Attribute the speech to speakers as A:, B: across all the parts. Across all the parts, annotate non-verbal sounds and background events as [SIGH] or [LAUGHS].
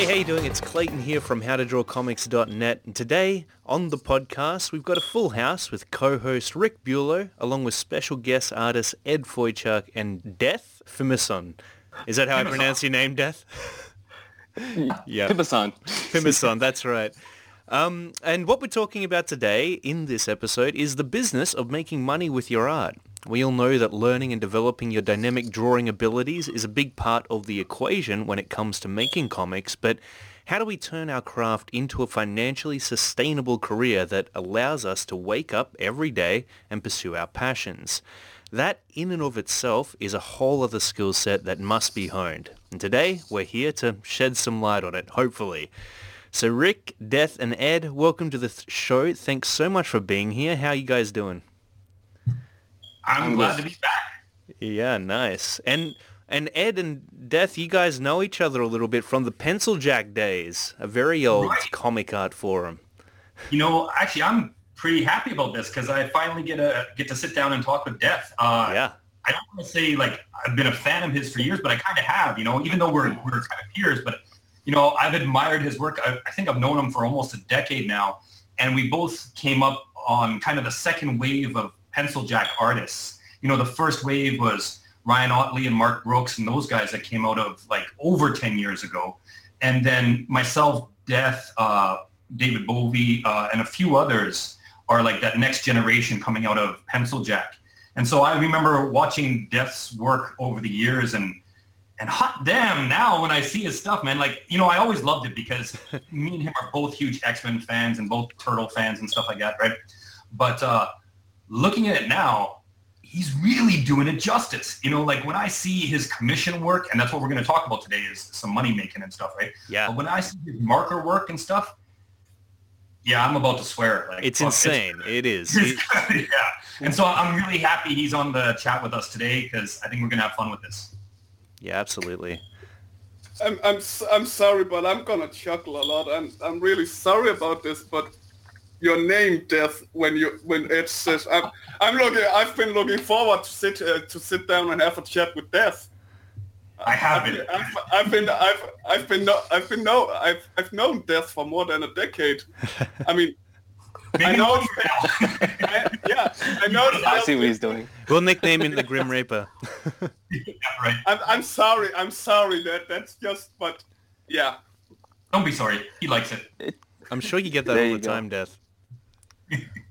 A: Hey, how you doing? It's Clayton here from howtodrawcomics.net. And today on the podcast, we've got a full house with co-host Rick Bulow, along with special guest artists Ed Foychuk and Death Fimison. Is that how I pronounce your name, Death? [LAUGHS]
B: yeah. Pimison.
A: Fimison, that's right. Um, and what we're talking about today in this episode is the business of making money with your art. We all know that learning and developing your dynamic drawing abilities is a big part of the equation when it comes to making comics, but how do we turn our craft into a financially sustainable career that allows us to wake up every day and pursue our passions? That in and of itself is a whole other skill set that must be honed. And today we're here to shed some light on it, hopefully. So Rick, Death and Ed, welcome to the th- show. Thanks so much for being here. How are you guys doing?
C: I'm, glad to be back.
A: Yeah, nice. And and Ed and Death, you guys know each other a little bit from the Pencil Jack days, a very old right. comic art forum.
C: You know, actually, I'm pretty happy about this because I finally get a get to sit down and talk with Death.
A: Uh, yeah.
C: I don't want to say like I've been a fan of his for years, but I kind of have. You know, even though we're we're kind of peers, but you know, I've admired his work. I, I think I've known him for almost a decade now, and we both came up on kind of the second wave of pencil jack artists. You know, the first wave was Ryan Ottley and Mark Brooks and those guys that came out of like over 10 years ago. And then myself, Death, uh, David Bovey, uh, and a few others are like that next generation coming out of pencil jack. And so I remember watching Death's work over the years and and hot damn now when I see his stuff, man, like, you know, I always loved it because [LAUGHS] me and him are both huge X-Men fans and both Turtle fans and stuff like that, right? But uh, looking at it now, he's really doing it justice. You know, like when I see his commission work, and that's what we're going to talk about today is some money making and stuff, right?
A: Yeah.
C: But when I see his marker work and stuff, yeah, I'm about to swear.
A: Like, it's insane. [LAUGHS] It's, it is.
C: yeah. And so I'm really happy he's on the chat with us today because I think we're going to have fun with this.
A: Yeah, absolutely.
D: I'm, I'm, I'm sorry, but I'm going to chuckle a lot. I'm, I'm really sorry about this, but your name, Death, when you when Ed says, "I'm I'm looking. I've been looking forward to sit uh, to sit down and have a chat with Death."
C: I haven't.
D: I've, I've, been I've I've been no, I've been no I've I've known Death for more than a decade. [LAUGHS] I mean. I know. I, yeah, I know. [LAUGHS]
B: I see what he's doing.
A: We'll nickname him the Grim Reaper. [LAUGHS]
C: yeah, right.
D: I'm, I'm sorry. I'm sorry. That that's just. But yeah.
C: Don't be sorry. He likes it.
A: I'm sure you get that there all the go. time, Death.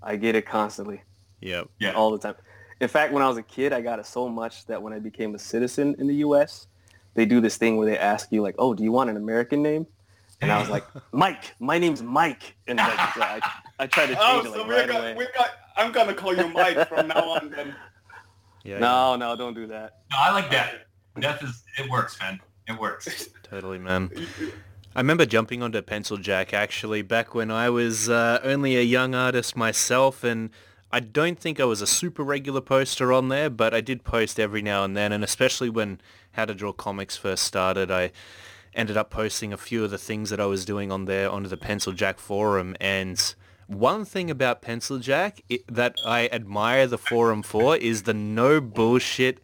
B: I get it constantly.
A: Yep.
C: Yeah.
B: All the time. In fact, when I was a kid, I got it so much that when I became a citizen in the U.S., they do this thing where they ask you like, "Oh, do you want an American name?" And I was like, [LAUGHS] "Mike. My name's Mike." And like, I, I tried to [LAUGHS] oh, change oh, it like so right
D: got,
B: away.
D: We got, I'm gonna call you Mike from now on. Then. [LAUGHS]
B: Yeah. No, no, don't do that.
C: No, I like that. Death is it works, man. It works.
A: totally, man. I remember jumping onto Pencil Jack actually back when I was uh, only a young artist myself, and I don't think I was a super regular poster on there, but I did post every now and then, and especially when How to Draw Comics first started, I ended up posting a few of the things that I was doing on there onto the Pencil Jack forum, and one thing about Pencil Jack it, that I admire the forum for is the no bullshit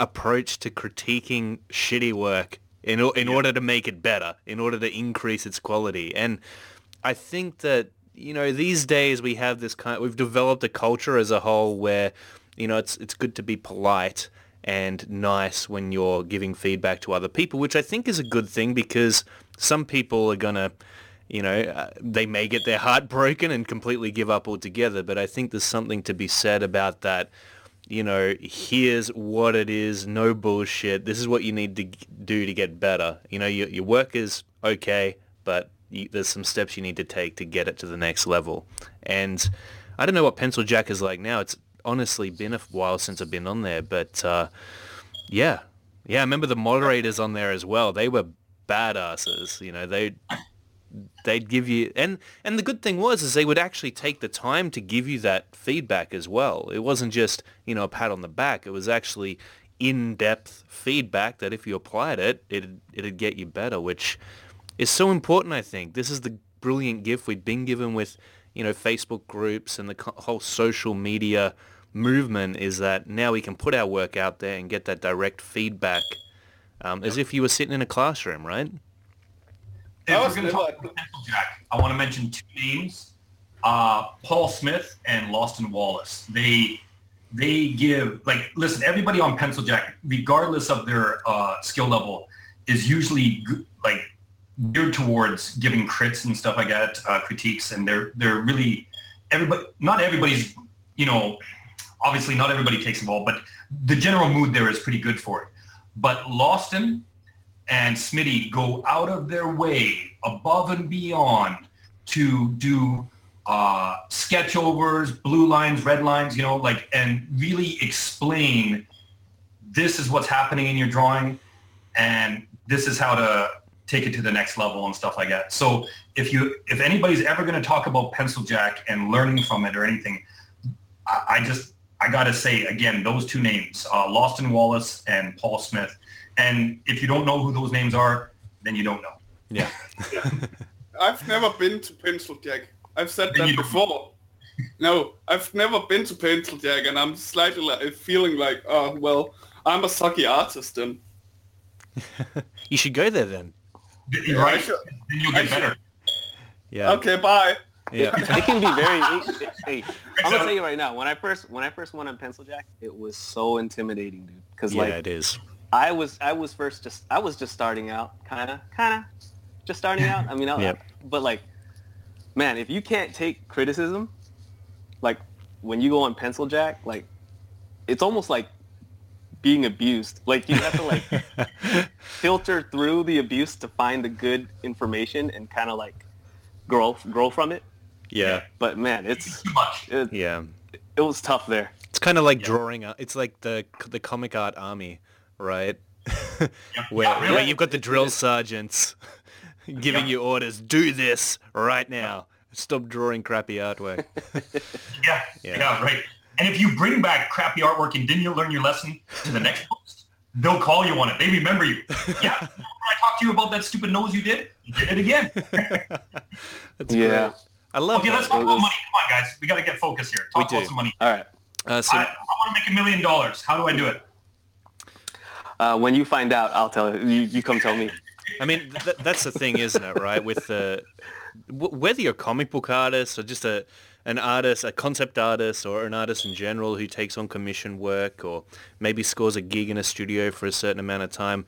A: approach to critiquing shitty work in in yeah. order to make it better, in order to increase its quality. And I think that you know these days we have this kind. We've developed a culture as a whole where you know it's it's good to be polite and nice when you're giving feedback to other people, which I think is a good thing because some people are gonna you know, uh, they may get their heart broken and completely give up altogether. But I think there's something to be said about that you know, here's what it is, no bullshit. This is what you need to do to get better. You know, your, your work is okay, but you, there's some steps you need to take to get it to the next level. And I don't know what Pencil Jack is like now. It's honestly been a while since I've been on there, but uh, yeah, yeah. I remember the moderators on there as well. They were badasses. You know, they they'd give you and and the good thing was is they would actually take the time to give you that feedback as well. It wasn't just you know a pat on the back. It was actually in-depth feedback that if you applied it it'd, it'd get you better which is so important i think. This is the brilliant gift we've been given with you know facebook groups and the whole social media movement is that now we can put our work out there and get that direct feedback um, as if you were sitting in a classroom right
C: if
D: I was
C: going to talk about Jack, I want to mention two names: uh, Paul Smith and Lawson Wallace. They they give like listen. Everybody on Pencil Jack, regardless of their uh, skill level, is usually like geared towards giving crits and stuff like that, uh, critiques, and they're they're really everybody. Not everybody's, you know, obviously not everybody takes the ball, but the general mood there is pretty good for it. But Lawson and Smitty go out of their way, above and beyond, to do uh, sketch overs, blue lines, red lines, you know, like, and really explain this is what's happening in your drawing, and this is how to take it to the next level and stuff like that. So if you, if anybody's ever going to talk about pencil jack and learning from it or anything, I, I just, I got to say again, those two names, uh, Lawson Wallace and Paul Smith. And if you don't know who those names are, then you don't know.
A: Yeah. [LAUGHS]
D: I've never been to Pencil Jack. I've said
C: Then
D: that before. No, I've never been to Pencil Jack, and I'm slightly like, feeling like, oh well, I'm a sucky artist, and [LAUGHS]
A: You should go there then.
C: You're
D: I
C: right.
D: should-
C: Then you'll
D: I
C: get
D: should-
C: better.
A: Yeah.
D: okay, bye.
A: Yeah. [LAUGHS]
B: it can be very. It, hey, I'm gonna tell you right now. When I first when I first went on Pencil Jack, it was so intimidating, dude. Because
A: yeah,
B: like
A: it is.
B: I was I was first just I was just starting out, kind of kind of just starting out. I mean, I, [LAUGHS]
A: Yep.
B: but like, man, if you can't take criticism, like when you go on Pencil Jack, like it's almost like being abused. Like you have to like [LAUGHS] filter through the abuse to find the good information and kind of like grow grow from it.
A: Yeah.
B: But man, it's it,
A: Yeah.
B: it was tough there.
A: It's kind of like drawing. A, it's like the the comic art army, right? [LAUGHS] where,
C: Yeah, really.
A: where you've got the drill sergeants [LAUGHS] giving
C: Yeah.
A: you orders. Do this right now. Stop drawing crappy artwork. [LAUGHS]
C: Yeah,
A: Yeah.
C: yeah, right. And if you bring back crappy artwork and didn't you learn your lesson to the next post, they'll call you on it. They remember you. Yeah, remember I talked to you about that stupid nose you did? You did it again.
A: That's
B: Yeah.
A: great. I love
C: Okay, let's
A: that.
C: talk about money. Come on, guys. We got to get focused here. Talk
A: We
C: about
A: do.
C: some money.
B: All right.
A: Uh, so,
C: I, I want to make a million dollars. How do I do it?
B: Uh, when you find out, I'll tell you. You, you come tell me. [LAUGHS]
A: I mean, th- that's the thing, isn't it? Right? With the w- whether you're a comic book artist or just a an artist, a concept artist, or an artist in general who takes on commission work, or maybe scores a gig in a studio for a certain amount of time.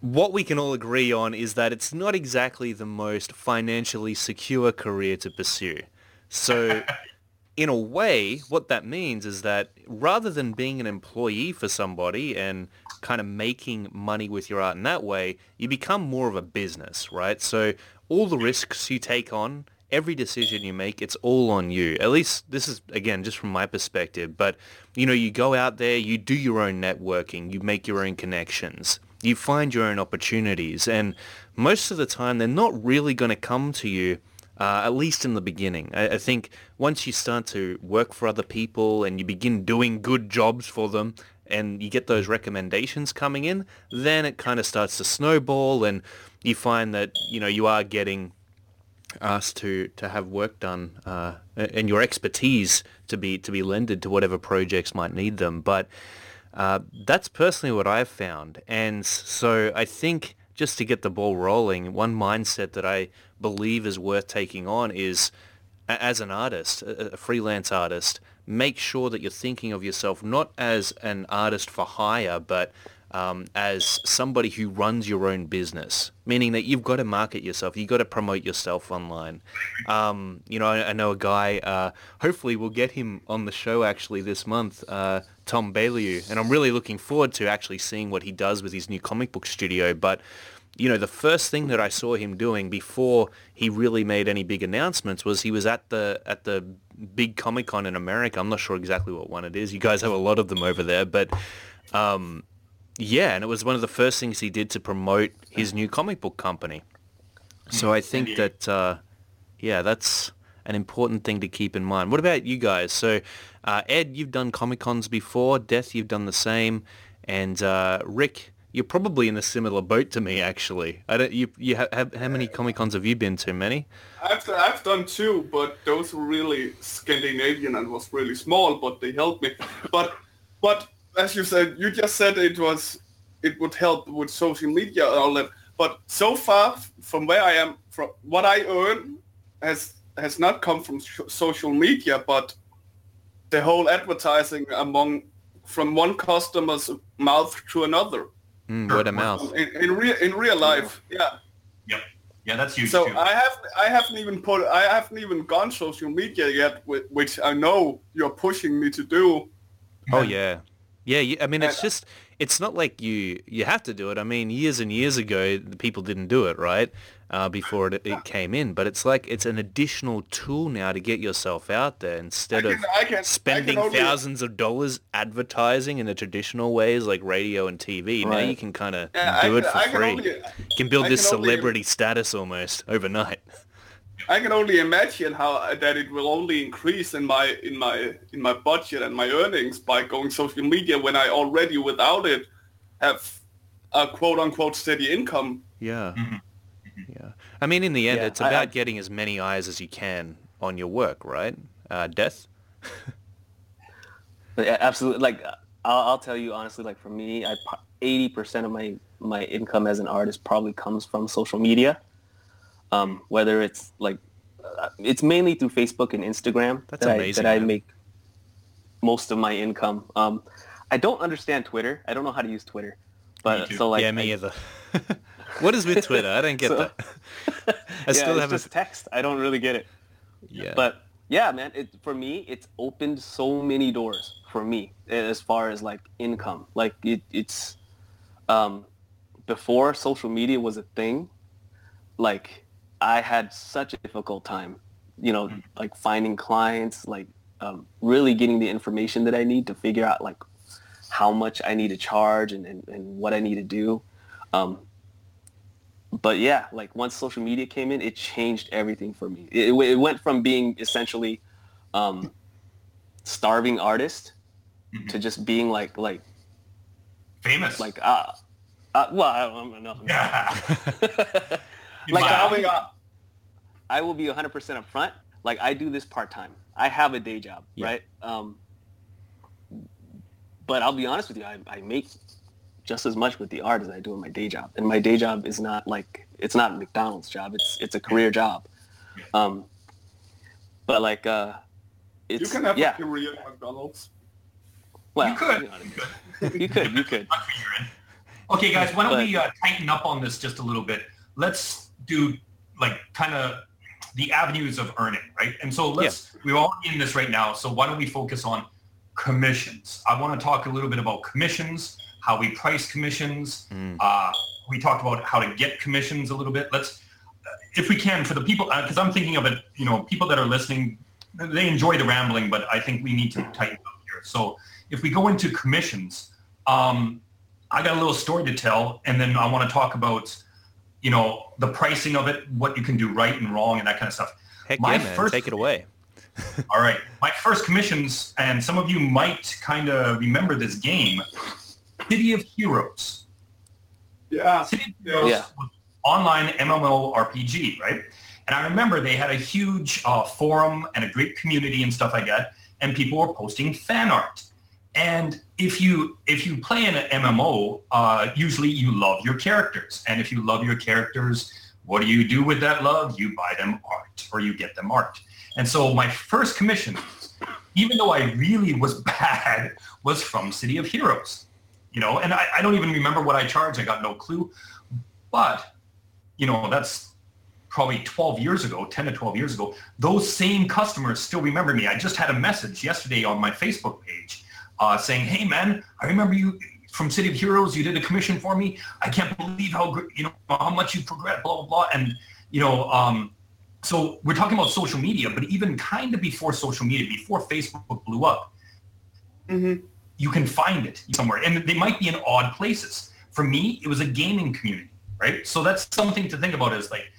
A: What we can all agree on is that it's not exactly the most financially secure career to pursue. So, [LAUGHS] in a way, what that means is that rather than being an employee for somebody and kind of making money with your art in that way, you become more of a business, right? So all the risks you take on, every decision you make, it's all on you. At least this is, again, just from my perspective. But, you know, you go out there, you do your own networking, you make your own connections, you find your own opportunities. And most of the time, they're not really going to come to you uh, at least in the beginning. I, I think once you start to work for other people and you begin doing good jobs for them and you get those recommendations coming in, then it kind of starts to snowball and you find that, you know, you are getting asked to, to have work done uh, and your expertise to be to be lended to whatever projects might need them. But uh, that's personally what I've found. And so I think just to get the ball rolling, one mindset that I believe is worth taking on is as an artist, a freelance artist, make sure that you're thinking of yourself not as an artist for hire, but um, as somebody who runs your own business, meaning that you've got to market yourself, you've got to promote yourself online. Um, you know, I, I know a guy, uh, hopefully we'll get him on the show actually this month, uh, Tom Bailey, and I'm really looking forward to actually seeing what he does with his new comic book studio, but you know, the first thing that I saw him doing before he really made any big announcements was he was at the at the big Comic Con in America. I'm not sure exactly what one it is. You guys have a lot of them over there, but um, yeah, and it was one of the first things he did to promote his new comic book company. So I think that uh, yeah, that's an important thing to keep in mind. What about you guys? So uh, Ed, you've done Comic Cons before. Death, you've done the same, and uh, Rick. You're probably in a similar boat to me, actually. I don't. You, you have, have how many Comic Cons have you been to? Many.
D: I've, I've done two, but those were really Scandinavian and was really small, but they helped me. But but as you said, you just said it was it would help with social media and all that. but so far from where I am, from what I earn has has not come from sh- social media, but the whole advertising among from one customer's mouth to another
A: Mm, word of mouth.
D: in, in real in real life. Yeah.
C: Yep. Yeah, that's huge
D: So
C: too.
D: I have I haven't even put I haven't even gone social media yet, which I know you're pushing me to do.
A: Oh yeah, yeah. You, I mean, it's just it's not like you you have to do it. I mean, years and years ago, the people didn't do it, right? Uh, before it, it came in, but it's like it's an additional tool now to get yourself out there instead
D: I
A: of
D: can- can-
A: spending
D: can only-
A: thousands of dollars advertising in the traditional ways like radio and TV. Now you can kind of
D: Yeah,
A: do
D: I
A: it for
D: I
A: free.
D: only-
A: you can build
D: I
A: this
D: can only-
A: celebrity status almost overnight. [LAUGHS]
D: I can only imagine how that it will only increase in my in my in my budget and my earnings by going social media when I already without it have a quote unquote steady income.
A: Yeah.
C: Mhm.
A: Yeah. I mean, in the end,
B: Yeah,
A: it's about
B: I-
A: getting as many eyes as you can on your work, right? Uh, Death? [LAUGHS]
B: Yeah, absolutely. Like I'll, I'll tell you honestly, like for me, I eighty percent of my my income as an artist probably comes from social media. Um, whether it's like uh, it's mainly through Facebook and Instagram
A: That's
B: that
A: amazing,
B: I, that I make most of my income. Um, I don't understand Twitter. I don't know how to use Twitter, but so like
A: yeah, me
B: I,
A: either. [LAUGHS] what is with Twitter? I don't get
B: So-
A: that. [LAUGHS] I still
B: it's
A: haven't.
B: just text. I don't really get it.
A: yeah.
B: But yeah, man, it for me, it's opened so many doors for me as far as like income. Like it, it's um, before social media was a thing. Like I had such a difficult time, you know, like finding clients, like um, really getting the information that I need to figure out like how much I need to charge and, and, and what I need to do. Um, but yeah, like once social media came in, it changed everything for me. It, it went from being essentially um, starving artist
C: Mhm.
B: to just being like like
C: Famous.
B: like uh, uh well I don't know. [LAUGHS]
C: yeah. [LAUGHS]
B: like
C: Wow.
B: I'll be, I will be 100% upfront. Like I do this part time. I have a day job,
A: Yeah.
B: right? Um, but I'll be honest with you, I, I make just as much with the art as I do in my day job, and my day job is not like it's not a McDonald's job. It's it's a career job. Um, but like uh, it's
D: You can have
B: yeah.
D: a career at McDonald's.
B: Well,
C: you could.
B: you know,
C: You could.
B: you could, [LAUGHS] you could.
C: Not for you're in. Okay, guys, why don't
B: But-
C: we uh, tighten up on this just a little bit? Let's do like kind of the avenues of earning, right? And so let's, we're all in this right now, so why don't we focus on commissions? I want to talk a little bit about commissions, how we price commissions.
A: Mm.
C: Uh, we talked about how to get commissions a little bit. Let's, uh, if we can, for the people, because I'm thinking of it, you know, people that are listening, they enjoy the rambling, but I think we need to tighten up here. So if we go into commissions, um, I got a little story to tell, and then I want to talk about, you know, the pricing of it, what you can do right and wrong, and that kind of stuff.
A: Heck
C: my
A: yeah, man.
C: first-
A: Take it away. [LAUGHS]
C: All right, my first commissions, and some of you might kind of remember this game, City of Heroes.
D: Yeah.
C: City of Heroes
B: Yeah.
C: was online MMORPG, right? And I remember they had a huge uh, forum and a great community and stuff like that, and people were posting fan art. And if you if you play in an MMO, uh, usually you love your characters, and if you love your characters, what do you do with that love? You buy them art, or you get them art. And so my first commission, even though I really was [LAUGHS] bad, was from City of Heroes. You know, and I, I don't even remember what I charged. I got no clue. But, you know, that's probably 12 years ago, 10 to 12 years ago. Those same customers still remember me. I just had a message yesterday on my Facebook page uh, saying, hey, man, I remember you from City of Heroes. You did a commission for me. I can't believe how, you know, how much you progressed, blah, blah, blah. And, you know, um, so we're talking about social media, but even kind of before social media, before Facebook blew up,
D: Mm-hmm.
C: you can find it somewhere. And they might be in odd places. For me, it was a gaming community, right? So that's something to think about is like,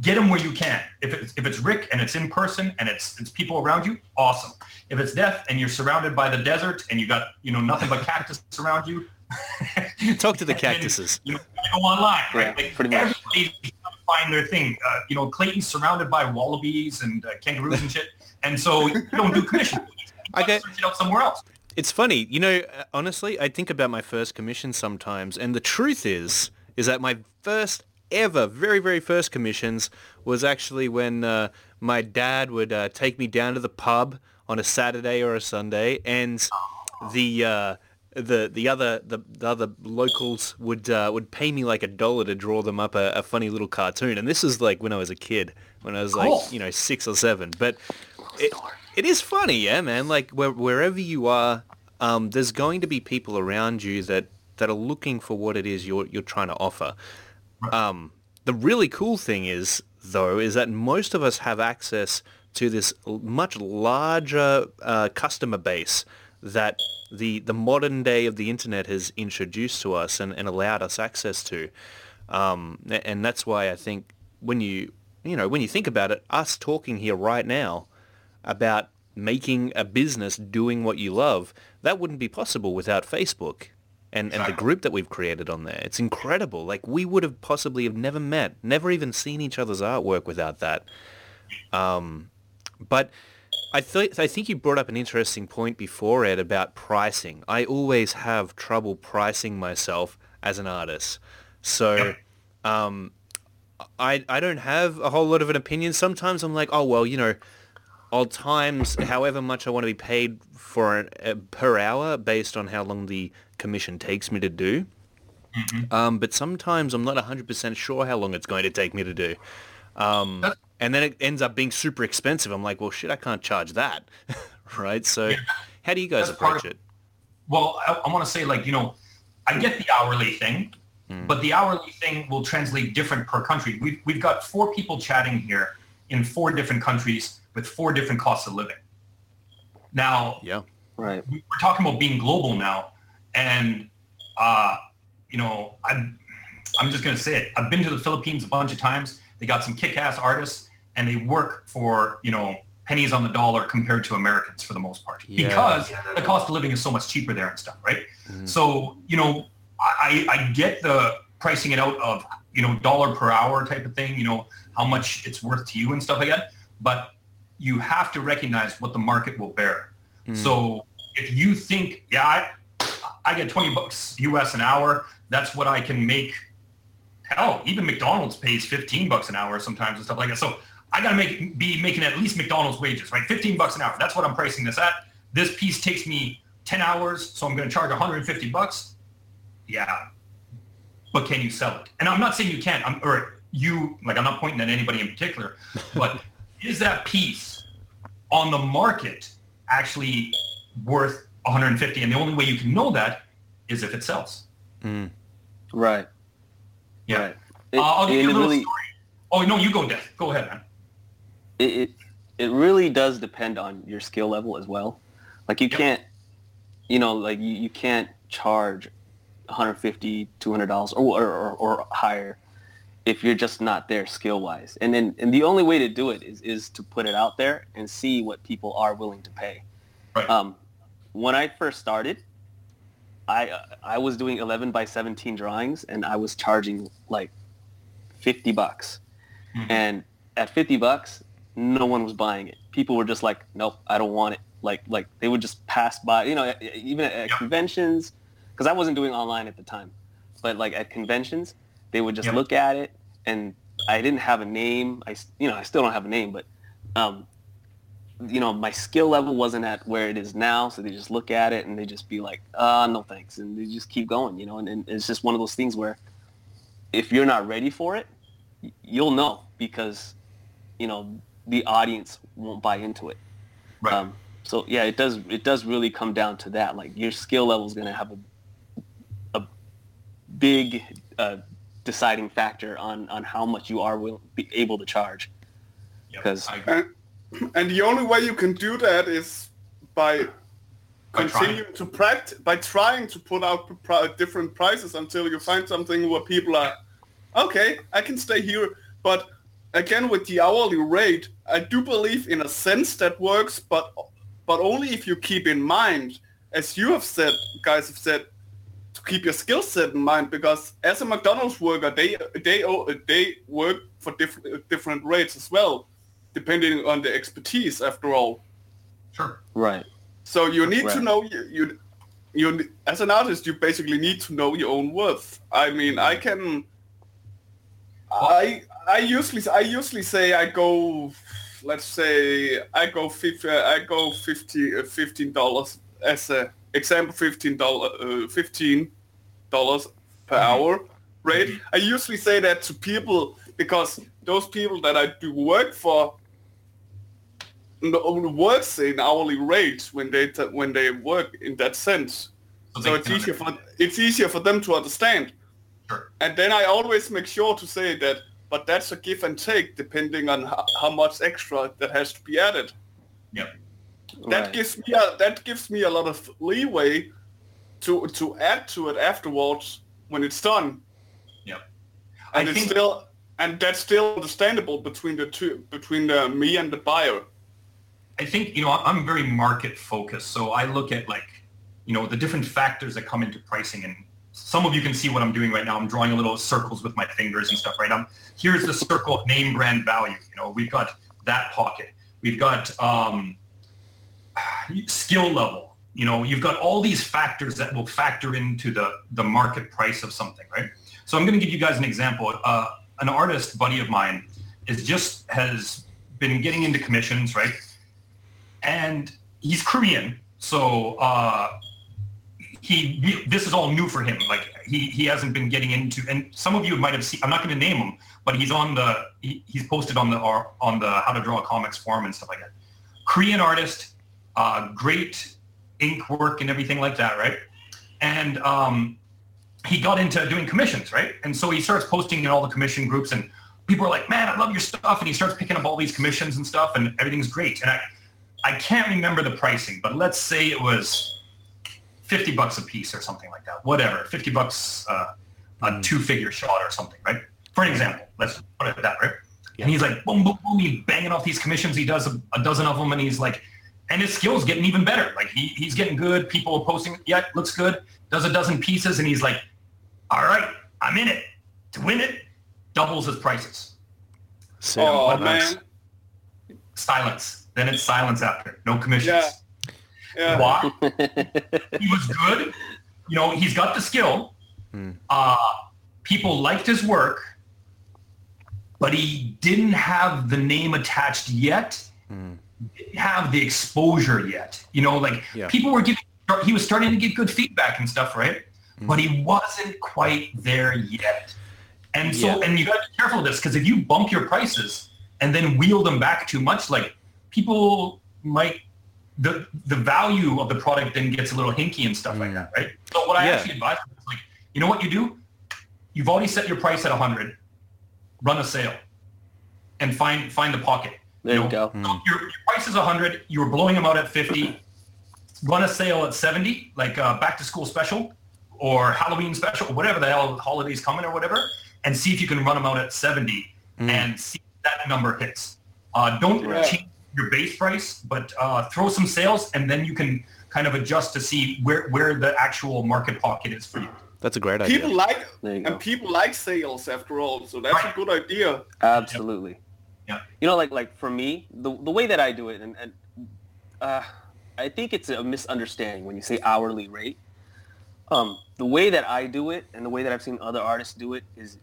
C: get them where you can. If it's, if it's Rick and it's in person and it's, it's people around you, awesome. If it's death and you're surrounded by the desert and you got, you know, nothing but cactus around you, [LAUGHS]
A: Talk to the [LAUGHS] cactuses.
C: You know, go online, right?
B: Yeah,
C: like
B: pretty much.
C: everybody's trying to find their thing. Uh, you know, Clayton's surrounded by wallabies and uh, kangaroos and shit, and so you don't do commission. You
A: Okay. [LAUGHS]
C: search it out somewhere else.
A: It's funny, you know. uh, Honestly, I think about my first commission sometimes, and the truth is, is that my first ever, very, very first commissions was actually when uh, my dad would uh, take me down to the pub on a Saturday or a Sunday, and the uh, the the other the, the other locals would uh, would pay me like a dollar to draw them up a, a, funny little cartoon, and this is like when I was a kid, when I was like cool. you know six or seven, but. It, it is funny, yeah, man. Like where, wherever you are, um, there's going to be people around you that, that are looking for what it is you're you're trying to offer. Um, the really cool thing is, though, is that most of us have access to this much larger uh, customer base that the the modern day of the internet has introduced to us and, and allowed us access to. Um, and that's why I think when you you know when you think about it, us talking here right now about making a business doing what you love, that wouldn't be possible without Facebook and, and the group that we've created on there. It's incredible. Like we would have possibly have never met, never even seen each other's artwork without that. Um, but I, th- I think you brought up an interesting point before, Ed, about pricing. I always have trouble pricing myself as an artist. So um, I, I don't have a whole lot of an opinion. Sometimes I'm like, oh, well, you know, I'll times however much I want to be paid for an, uh, per hour based on how long the commission takes me to do. Mm-hmm. Um, but sometimes I'm not 100% sure how long it's going to take me to do. Um, and then it ends up being super expensive. I'm like, well, shit, I can't charge that. [LAUGHS] right? So yeah. how do you guys That's approach of, it?
C: Well, I, I want to say like, you know, I get the hourly thing, mm. but the hourly thing will translate different per country. We've, we've got four people chatting here in four different countries with four different costs of living. Now,
A: yeah,
B: right.
C: We're talking about being global now, and uh, you know, I'm I'm just gonna say it. I've been to the Philippines a bunch of times. They got some kick-ass artists, and they work for you know pennies on the dollar compared to Americans for the most part yeah. because the cost of living is so much cheaper there and stuff, right? Mm-hmm. So you know, I I get the pricing it out of you know dollar per hour type of thing. You know how much it's worth to you and stuff like that, but you have to recognize what the market will bear. Mm. So if you think, yeah, I, I get 20 bucks US an hour, that's what I can make. Hell, even McDonald's pays 15 bucks an hour sometimes and stuff like that. So I got to make be making at least McDonald's wages, right? 15 bucks an hour. That's what I'm pricing this at. This piece takes me 10 hours, so I'm going to charge 150 bucks. Yeah. But can you sell it? And I'm not saying you can't. I'm, or you, like I'm not pointing at anybody in particular, but [LAUGHS] is that piece on the market actually worth 150? And the only way you can know that is if it sells.
A: Mm.
B: Right.
C: Yeah. Right. It, uh, I'll give you a little really, story. Oh no, you go, Death. Go ahead, man.
B: It, it, it really does depend on your skill level as well. Like you yep. can't, you know, like you, you can't charge 150 $200 or, or, or higher if you're just not there skill wise. And then and the only way to do it is is to put it out there and see what people are willing to pay.
C: Right.
B: Um, when I first started, I I was doing 11 by 17 drawings and I was charging like 50 bucks. Mm-hmm. And at 50 bucks, no one was buying it. People were just like, "Nope, I don't want it." Like like they would just pass by, you know, even at, at conventions because I wasn't doing online at the time. But like at conventions, they would just yep. look at it and I didn't have a name. I, you know, I still don't have a name, but, um, you know, my skill level wasn't at where it is now. So they just look at it and they just be like, uh, no thanks. And they just keep going, you know, and, and it's just one of those things where if you're not ready for it, you'll know because, you know, the audience won't buy into it.
C: Right. Um,
B: so yeah, it does, it does really come down to that. Like your skill level is going to have a, a big, uh, deciding factor on on how much you are will be able to charge. Because
D: yep, and, the only way you can do that is by, by continuing trying. to practice by trying to put out different prices until you find something where people are okay i can stay here but again with the hourly rate i do believe in a sense that works but but only if you keep in mind as you have said guys have said to keep your skill set in mind because as a McDonald's worker, they they they work for different different rates as well, depending on the expertise. After all,
C: sure,
B: right.
D: So you need right. to know you, you you as an artist, you basically need to know your own worth. I mean, I can I I usually I usually say I go, let's say I go 50, I go 50 uh, 15 dollars as a example 15 dollar uh, 15 dollars per hour rate. I usually say that to people because those people that I do work for no- works in hourly rates when they t- when they work in that sense.
C: So
D: So it's
C: can
D: easier for it's easier for them to understand.
C: Sure.
D: And then I always make sure to say that, but that's a give and take depending on how, how much extra that has to be added.
C: Yep.
D: That
B: Right.
D: gives me a, that gives me a lot of leeway to to add to it afterwards when it's done.
C: Yep.
D: And
C: I
D: it's
C: think-
D: still and that's still understandable between the two between the, me and the buyer.
C: I think, you know, I'm very market focused. So I look at like, you know, the different factors that come into pricing. And some of you can see what I'm doing right now. I'm drawing a little circles with my fingers and stuff, right? Um, here's the circle of name brand value. You know, we've got that pocket. We've got um, skill level. You know, you've got all these factors that will factor into the, the market price of something, right? So I'm going to give you guys an example. Uh, an artist buddy of mine is just has been getting into commissions, right? and he's Korean, so uh, he this is all new for him. Like he he hasn't been getting into, and some of you might have seen. I'm not going to name him, but he's on the he, he's posted on the on the How to Draw Comics forum and stuff like that. Korean artist, uh, great ink work and everything like that, right? And um, he got into doing commissions, right? And so he starts posting in all the commission groups, and people are like, "Man, I love your stuff," and he starts picking up all these commissions and stuff, and everything's great. And I I can't remember the pricing, but let's say it was 50 bucks a piece or something like that. Whatever, 50 bucks uh, a two-figure shot or something, right? For an example, let's put it at that, right? And he's like, boom, boom, boom, he's banging off these commissions. He does a, a dozen of them, and he's like, and his skills getting even better. Like he, he's getting good. People are posting, yeah, looks good. Does a dozen pieces, and he's like, all right, I'm in it to win it. Doubles his prices.
A: So,
D: oh
A: what else?
D: man,
C: Silence. Then it's silence after. No commissions.
D: Yeah. yeah.
C: Why? [LAUGHS] he was good. You know, he's got the skill.
A: Hmm.
C: Uh, people liked his work, but he didn't have the name attached yet.
A: Hmm.
C: Didn't have the exposure yet. You know, like
A: Yeah.
C: people were giving. He was starting to get good feedback and stuff, right? But he wasn't quite there yet. And so,
A: Yeah.
C: and you got to be careful of this because if you bump your prices and then wheel them back too much, like people might the the value of the product then gets a little hinky and stuff like mm. that, right? So what I
A: Yeah.
C: actually advise is like, you know what you do? You've already set your price at 100. Run a sale and find find the pocket.
B: There you
C: know,
B: go.
C: so your, your price is 100. You were blowing them out at 50. Run a sale at 70, like a back to school special or Halloween special or whatever the hell holidays coming or whatever, and see if you can run them out at 70 and see if that number hits. Uh, don't
D: Right.
C: change your base price, but uh, throw some sales, and then you can kind of adjust to see where, where the actual market pocket is for you.
A: That's a great idea.
D: People like
B: There you go.
D: and people like sales after all, so that's
C: Right.
D: a good idea.
B: Absolutely.
C: Yeah.
B: You know, like like for me, the the way that I do it, and, and uh, I think it's a misunderstanding when you say hourly rate. Um, the way that I do it, and the way that I've seen other artists do it, is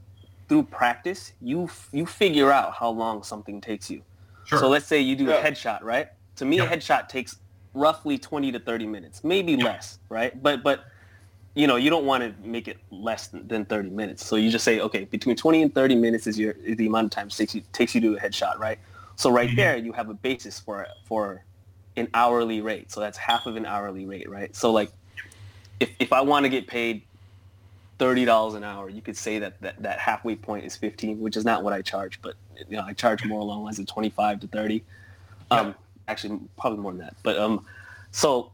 B: through practice. You you figure out how long something takes you.
C: Sure.
B: So let's say you do a headshot, right? To me,
C: Yeah.
B: a headshot takes roughly 20 to 30 minutes, maybe less, right? But but you know, you don't want to make it less than, than 30 minutes. So you just say, okay, between 20 and 30 minutes is your is the amount of time it takes you takes you to do a headshot, right? So right
C: Mhm.
B: there, you have a basis for for an hourly rate. So that's half of an hourly rate, right? So like, if if I want to get paid thirty dollars an hour, you could say that, that that halfway point is fifteen, which is not what I charge, but you know I charge more along lines of twenty five to thirty. Um, actually, probably more than that. But um, so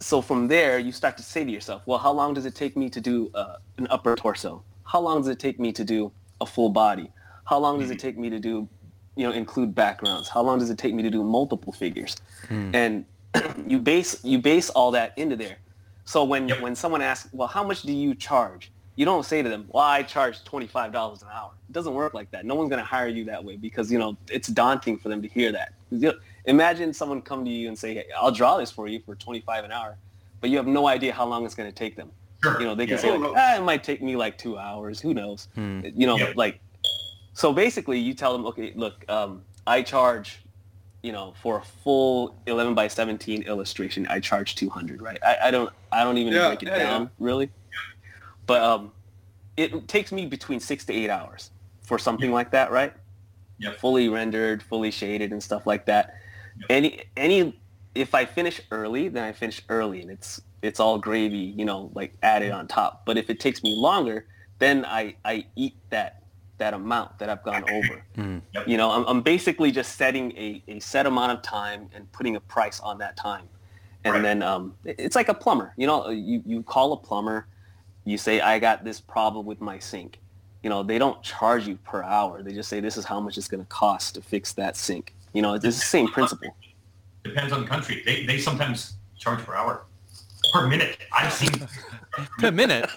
B: so from there, you start to say to yourself, well, how long does it take me to do uh, an upper torso? How long does it take me to do a full body? How long does it take me to do, you know, include backgrounds? How long does it take me to do multiple figures? And [COUGHS] you base you base all that into there. So when
C: Yep.
B: when someone asks, well, how much do you charge? You don't say to them, well, I charge twenty five dollars an hour. It doesn't work like that. No one's going to hire you that way because you know it's daunting for them to hear that. Imagine someone come to you and say, hey, I'll draw this for you for twenty five an hour, but you have no idea how long it's going to take them.
C: Sure.
B: You know, they can
C: Yeah.
B: say
D: Oh,
B: like, ah, it might take me like two hours. Who knows?
A: Hmm.
B: You know,
C: Yeah.
B: like, so basically you tell them, okay, look, um, I charge, you know, for a full 11 by 17 illustration, I charge 200, right? I, I don't, I don't even
D: Yeah,
B: break it
D: yeah,
B: down
D: yeah.
B: really, but um, it takes me between six to eight hours for something like that, right?
C: Yeah.
B: Fully rendered, fully shaded and stuff like that. Any, any, if I finish early, then I finish early and it's, it's all gravy, you know, like added on top. But if it takes me longer, then I, I eat that, that amount that I've gone over.
A: Hmm.
B: You know, I'm, I'm basically just setting a, a set amount of time and putting a price on that time. And
C: Right.
B: then um, it's like a plumber. You know, you, you call a plumber, you say, I got this problem with my sink. You know, they don't charge you per hour. They just say, this is how much it's going to cost to fix that sink. You know, it's the same principle.
C: Depends on the country. They they sometimes charge per hour, per minute. I've seen. [LAUGHS]
A: Per minute.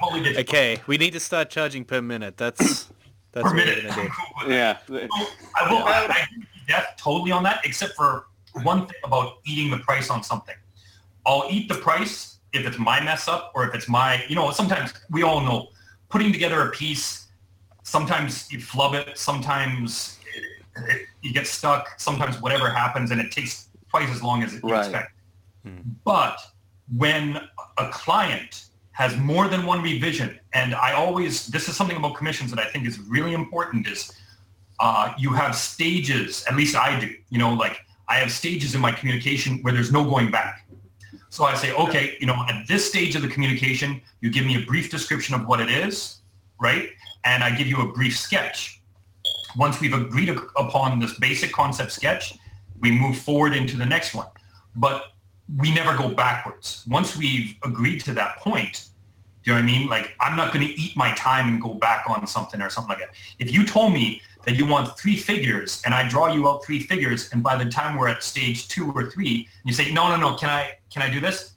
C: But I get your point. I get your point. Yeah, I totally get your
A: Okay, we need to start charging per minute. That's that's
C: per
A: what we're
C: minute.
A: gonna do.
C: I'm cool with that.
B: Yeah.
C: I will. I, I agree with you, Jeff, totally on that, except for one thing about eating the price on something. I'll eat the price if it's my mess up or if it's my, you know, sometimes we all know putting together a piece, sometimes you flub it, sometimes it, it- you get stuck, sometimes whatever happens and it takes twice as long as you
B: Right.
C: expect. Hmm. But when a client has more than one revision, and I always, this is something about commissions that I think is really important is uh, you have stages, at least I do, you know, like I have stages in my communication where there's no going back. So I say, okay, you know, at this stage of the communication, you give me a brief description of what it is, right? And I give you a brief sketch. Once we've agreed upon this basic concept sketch, we move forward into the next one. But we never go backwards. Once we've agreed to that point, you know what I mean? Like, I'm not going to eat my time and go back on something or something like that. If you told me that you want three figures and I draw you out three figures and by the time we're at stage two or three, you say, no, no, no, can I, can I do this?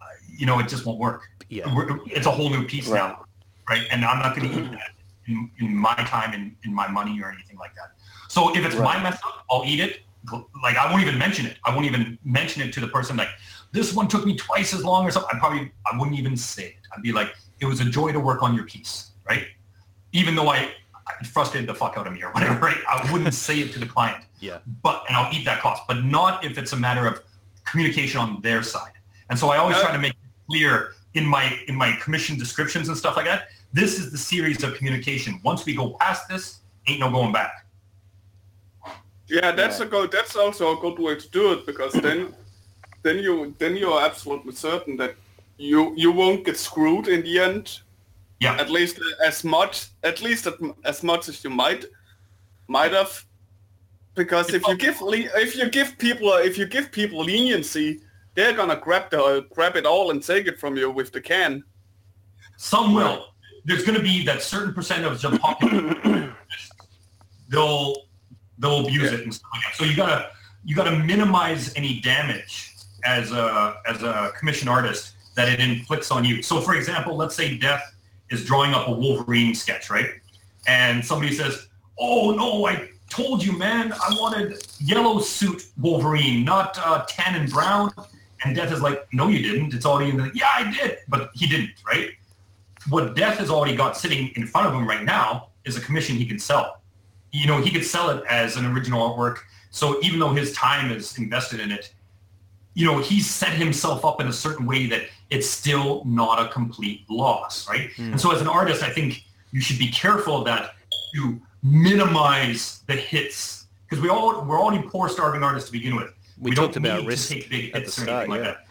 C: Uh, you know, it just won't work.
A: Yeah.
C: We're, it's a whole new piece
B: Right.
C: now, right? And I'm not going to eat that in, in my time and in my money or anything like that. So if it's my
B: Right.
C: mess up, I'll eat it. Like I won't even mention it. I won't even mention it to the person. Like this one took me twice as long or something. I probably I wouldn't even say it. I'd be like, it was a joy to work on your piece, right? Even though I, I frustrated the fuck out of me or whatever, [LAUGHS] right? I wouldn't say it to the client [LAUGHS]
A: Yeah.
C: but and I'll eat that cost, but not if it's a matter of communication on their side. And so I always try to make it clear in my in my commission descriptions and stuff like that. This is the series of communication. Once we go past this, ain't no going back.
D: Yeah, that's a good. That's also a good way to do it because then, then you then you are absolutely certain that you you won't get screwed in the end.
C: Yeah.
D: At least uh, as much, at least as much as you might might have, because if you give if you give people if you give people leniency, they're gonna grab the grab it all and take it from you with the can.
C: Some will. There's going to be that certain percentage of the population. [COUGHS] they'll they'll abuse it and stuff like that. So you gotta you gotta minimize any damage as a as a commission artist that it inflicts on you. So for example, let's say Death is drawing up a Wolverine sketch, right? And somebody says, "Oh no, I told you, man, I wanted yellow suit Wolverine, not uh, tan and brown." And Death is like, "No, you didn't. It's already in the yeah, I did, but he didn't, right?" What Death has already got sitting in front of him right now is a commission he can sell you know, he could sell it as an original artwork. So even though his time is invested in it, you know, he's set himself up in a certain way that it's still not a complete loss, right? Hmm. And so as an artist, I think you should be careful that you minimize the hits because we all we're already poor starving artists to begin with.
A: We
C: don't
A: talked about
C: need to
A: risk
C: take big hits or
A: start,
C: anything
A: yeah.
C: like that.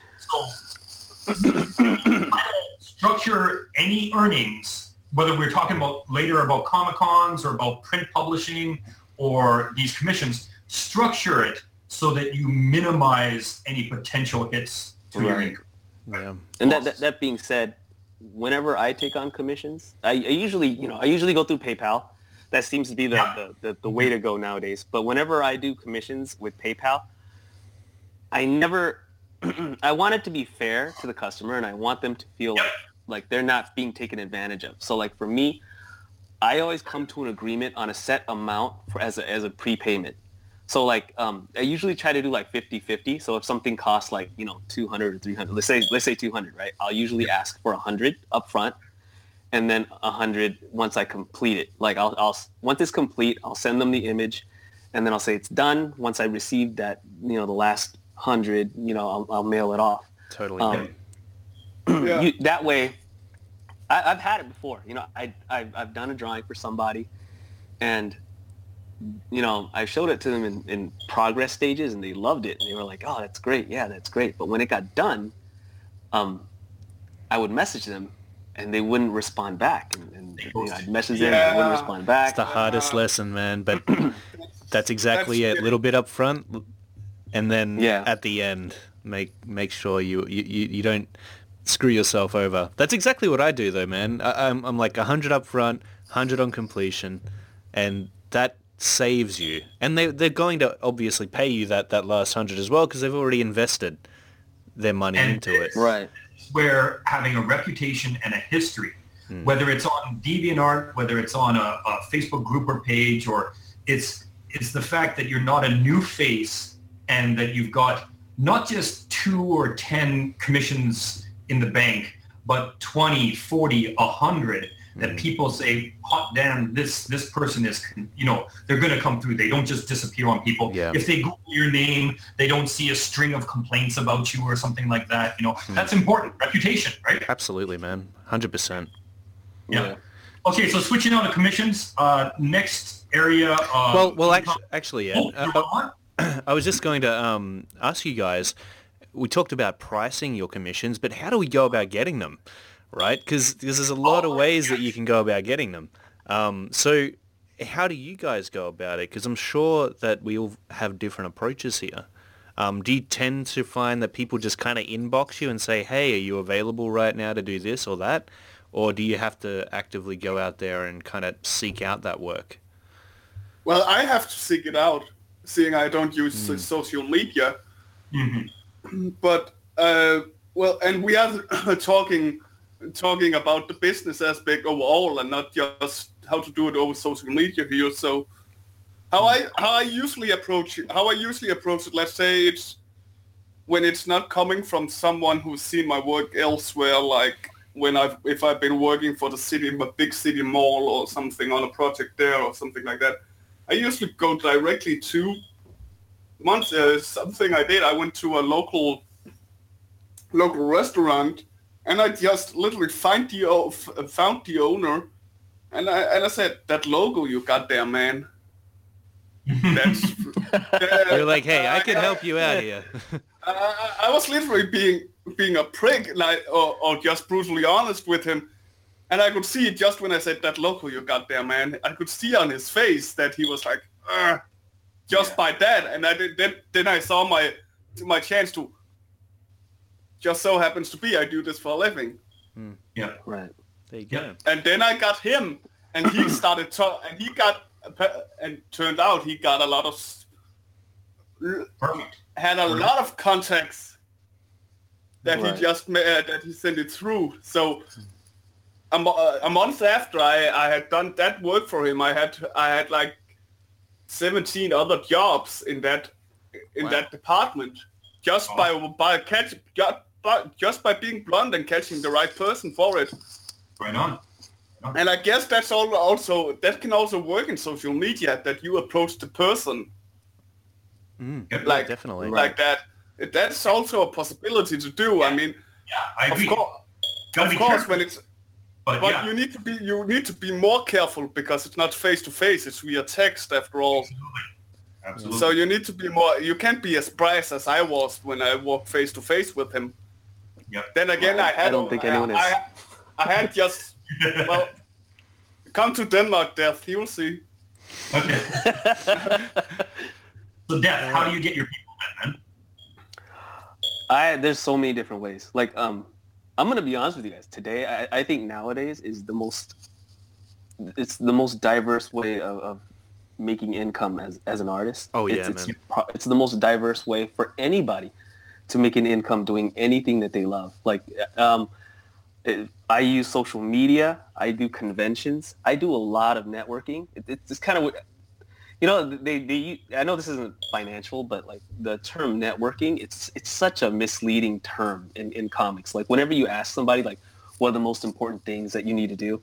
C: So [CLEARS THROAT] structure any earnings, whether we're talking about later about Comic Cons or about print publishing or these commissions, structure it so that you minimize any potential hits to your
B: Right.
C: income.
A: Yeah.
B: And that, that that being said, whenever I take on commissions, I, I usually you know I usually go through PayPal. That seems to be the,
C: Yeah.
B: the, the, the way to go nowadays. But whenever I do commissions with PayPal, I never [CLEARS THROAT] I want it to be fair to the customer and I want them to feel
C: Yep.
B: like, like they're not being taken advantage of. So like for me, I always come to an agreement on a set amount for as a as a prepayment. So like um, I usually try to do like 50-50. So if something costs like, you know, 200 or 300, let's say let's say 200, right? I'll usually ask for 100 up front and then 100 once I complete it. Like I'll, I'll once it's complete, I'll send them the image and then I'll say it's done. Once I receive that, you know, the last 100, you know, I'll, I'll mail it off.
A: Totally.
B: Um,
D: Yeah.
B: you, that way, I, I've had it before. You know, I, I've, I've done a drawing for somebody and you know, I showed it to them in, in progress stages and they loved it. And they were like, oh, that's great. Yeah, that's great. But when it got done, um, I would message them and they wouldn't respond back. And, and you know, I'd message them and they wouldn't respond back.
A: It's the hardest
D: Uh,
A: lesson, man. But [CLEARS THROAT] that's exactly
D: That's
A: it. A little bit up front, and then
B: Yeah.
A: at the end, make make sure you, you, you, you don't screw yourself over. That's exactly what I do, though, man. I, I'm I'm like hundred up front, hundred on completion, and that saves you. And they they're going to obviously pay you that that last hundred as well because they've already invested their money
C: And
A: into it.
B: Right.
C: where having a reputation and a history, hmm. whether it's on DeviantArt, whether it's on a, a Facebook group or page, or it's it's the fact that you're not a new face and that you've got not just two or ten commissions in the bank, but 20, 40, 100 that people say, hot damn, this this person is, you know, they're going to come through. They don't just disappear on people.
A: Yeah.
C: If they Google your name, they don't see a string of complaints about you or something like that. You know, that's important. Reputation, right?
A: Absolutely, man. Hundred percent.
C: Yeah. Okay, so switching on to commissions. Uh, next area. Uh,
A: Well, well, actually, actually, yeah.
C: Oh,
A: Uh. [CLEARS THROAT] I was just going to um, ask you guys. We talked about pricing your commissions, but how do we go about getting them, right? Because there's a lot of ways that you can go about getting them. Um, so, how do you guys go about it? Because I'm sure that we all have different approaches here. Um, do you tend to find that people just kind of inbox you and say, "Hey, are you available right now to do this or that?" Or do you have to actively go out there and kind of seek out that work?
D: Well, I have to seek it out, seeing I don't use uh, social media.
C: Mhm.
D: But uh, well, and we are [COUGHS] talking talking about the business aspect overall, and not just how to do it over social media here. So, how I how I usually approach it, how I usually approach it. Let's say it's when it's not coming from someone who's seen my work elsewhere, like when I've if I've been working for the city, a big city mall or something on a project there or something like that. I usually go directly to once uh, something I did. I went to a local local restaurant, and I just literally find the found the owner, and I and I said, "That logo you got there, man." [LAUGHS] That's.
A: You're like, "Hey, I can help you out here." [LAUGHS]
D: I, I- I was literally being being a prick, like, or, or just brutally honest with him, and I could see it just when I said that logo you got there, man. I could see on his face that he was like, "Ugh," just by that, and I did. Then then I saw my my chance to. Just so happens to be I do this for a living,
C: Yeah.
B: Right.
A: There you go.
C: Yeah.
D: and then I got him, and he [CLEARS THROAT] started to, and he got, and turned out he got a lot of
C: Perfect.
D: had a lot of contacts that
B: Right.
D: he just ma- uh, that he sent it through. So a, mo- uh, a month after I, I had done that work for him, I had I had like seventeen other jobs in that in
B: Wow.
D: that department just by by catch just by, just by being blunt and catching the right person for it.
C: Right on.
D: And I guess that's all also that can also work in social media that you approach the person
A: Mm,
C: Yep.
D: like
A: definitely.
D: like that. That's also a possibility to do. I mean,
C: Yeah, I
D: of
C: agree.
D: course,
C: Gotta
D: of
C: be
D: course,
C: careful,
D: when it's
C: but,
D: but
C: yeah,
D: you need to be you need to be more careful because it's not face to face; it's via text after all.
C: absolutely.
D: So you need to be more. You can't be as brash as I was when I walked face to face with him.
C: Yep.
D: Then again, I
B: I
D: had.
B: don't think anyone is.
D: I, I had just well. Come to Denmark, Death. You'll see.
C: okay. [LAUGHS] so, Death, how do you get your people then, man?
B: I there's so many different ways. Like um, I'm gonna be honest with you guys. Today, I, I think nowadays is the most it's the most diverse way of, of making income as, as an artist.
A: Oh, yeah,
B: it's, it's,
A: man.
B: pro- it's the most diverse way for anybody to make an income doing anything that they love. Like um, I use social media. I do conventions. I do a lot of networking. It, it's kind of what You know, they, they I know this isn't financial, but like the term networking, it's it's such a misleading term in, in comics. Like whenever you ask somebody like what are the most important things that you need to do,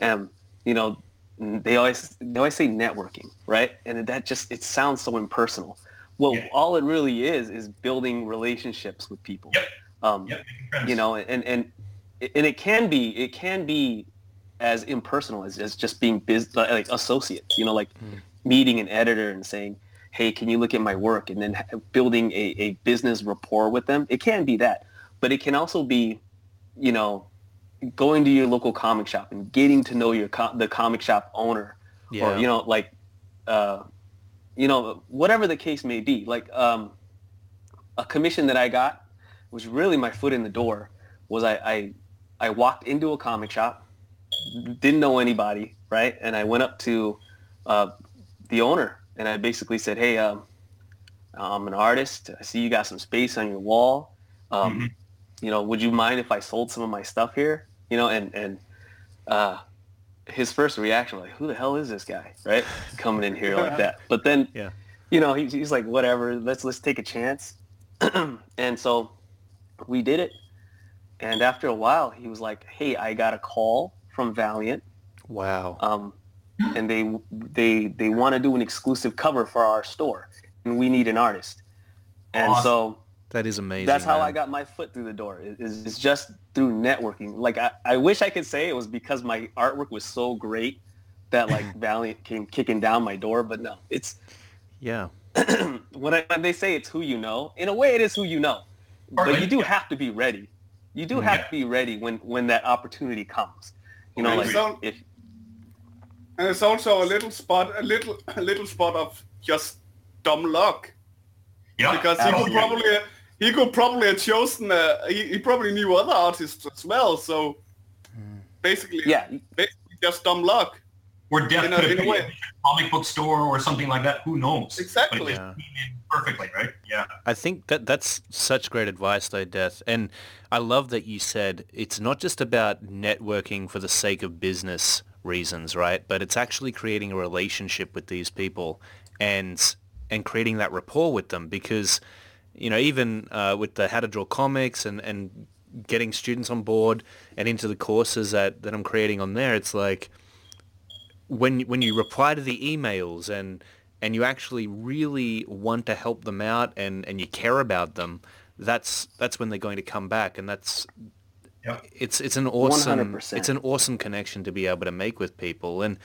B: and you know, they always they always say networking, right? And that just it sounds so impersonal. Well, yeah. all it really is is building relationships with people.
C: Yep. Um, yep.
B: You know, and and and it can be it can be as impersonal as, as just being biz, like associates. You know, like mm meeting an editor and saying, hey, can you look at my work? And then building a, a business rapport with them. It can be that. But it can also be, you know, going to your local comic shop and getting to know your co- the comic shop owner yeah. or, you know, like, uh, you know, whatever the case may be. Like um, a commission that I got was really my foot in the door was I, I, I walked into a comic shop, didn't know anybody, right? And I went up to uh, the owner, and I basically said, "Hey, um, I'm an artist. I see you got some space on your wall. Um, mm-hmm. You know, would you mind if I sold some of my stuff here? You know, and and uh, his first reaction like, "Who the hell is this guy? Right, [LAUGHS] coming in here like that?" But then, yeah. you know, he, he's like, "Whatever. Let's let's take a chance." [CLEARS THROAT] and so we did it. And after a while, he was like, "Hey, I got a call from Valiant.
A: Wow.
B: Um, and they they they want to do an exclusive cover for our store, and we need an artist. And awesome. so
A: that is amazing.
B: That's how
A: man.
B: I got my foot through the door. Is it's just through networking. Like I, I wish I could say it was because my artwork was so great that like [LAUGHS] Valiant came kicking down my door, but no, it's
A: yeah. [CLEARS THROAT]
B: when, I, when they say it's who you know, in a way it is who you know, but you do have to be ready. You do mm, have yeah. to be ready when when that opportunity comes. You know, like if
D: and it's also a little spot, a little, a little spot of just dumb luck.
C: Yeah,
D: because he could probably he could probably have chosen. Uh, he, he probably knew other artists as well. So basically,
B: yeah,
D: basically just dumb luck.
C: Or death in a, could have been a comic book store or something like that. Who knows?
D: Exactly.
C: Yeah. Perfectly, right? Yeah.
A: I think that that's such great advice, though, Death. And I love that you said it's not just about networking for the sake of business reasons, right? But it's actually creating a relationship with these people and and creating that rapport with them because you know even uh, with the how to draw comics and and getting students on board and into the courses that that I'm creating on there, it's like when when you reply to the emails and and you actually really want to help them out and and you care about them that's that's when they're going to come back and that's
C: Yep.
A: It's it's an awesome 100%. it's an awesome connection to be able to make with people. And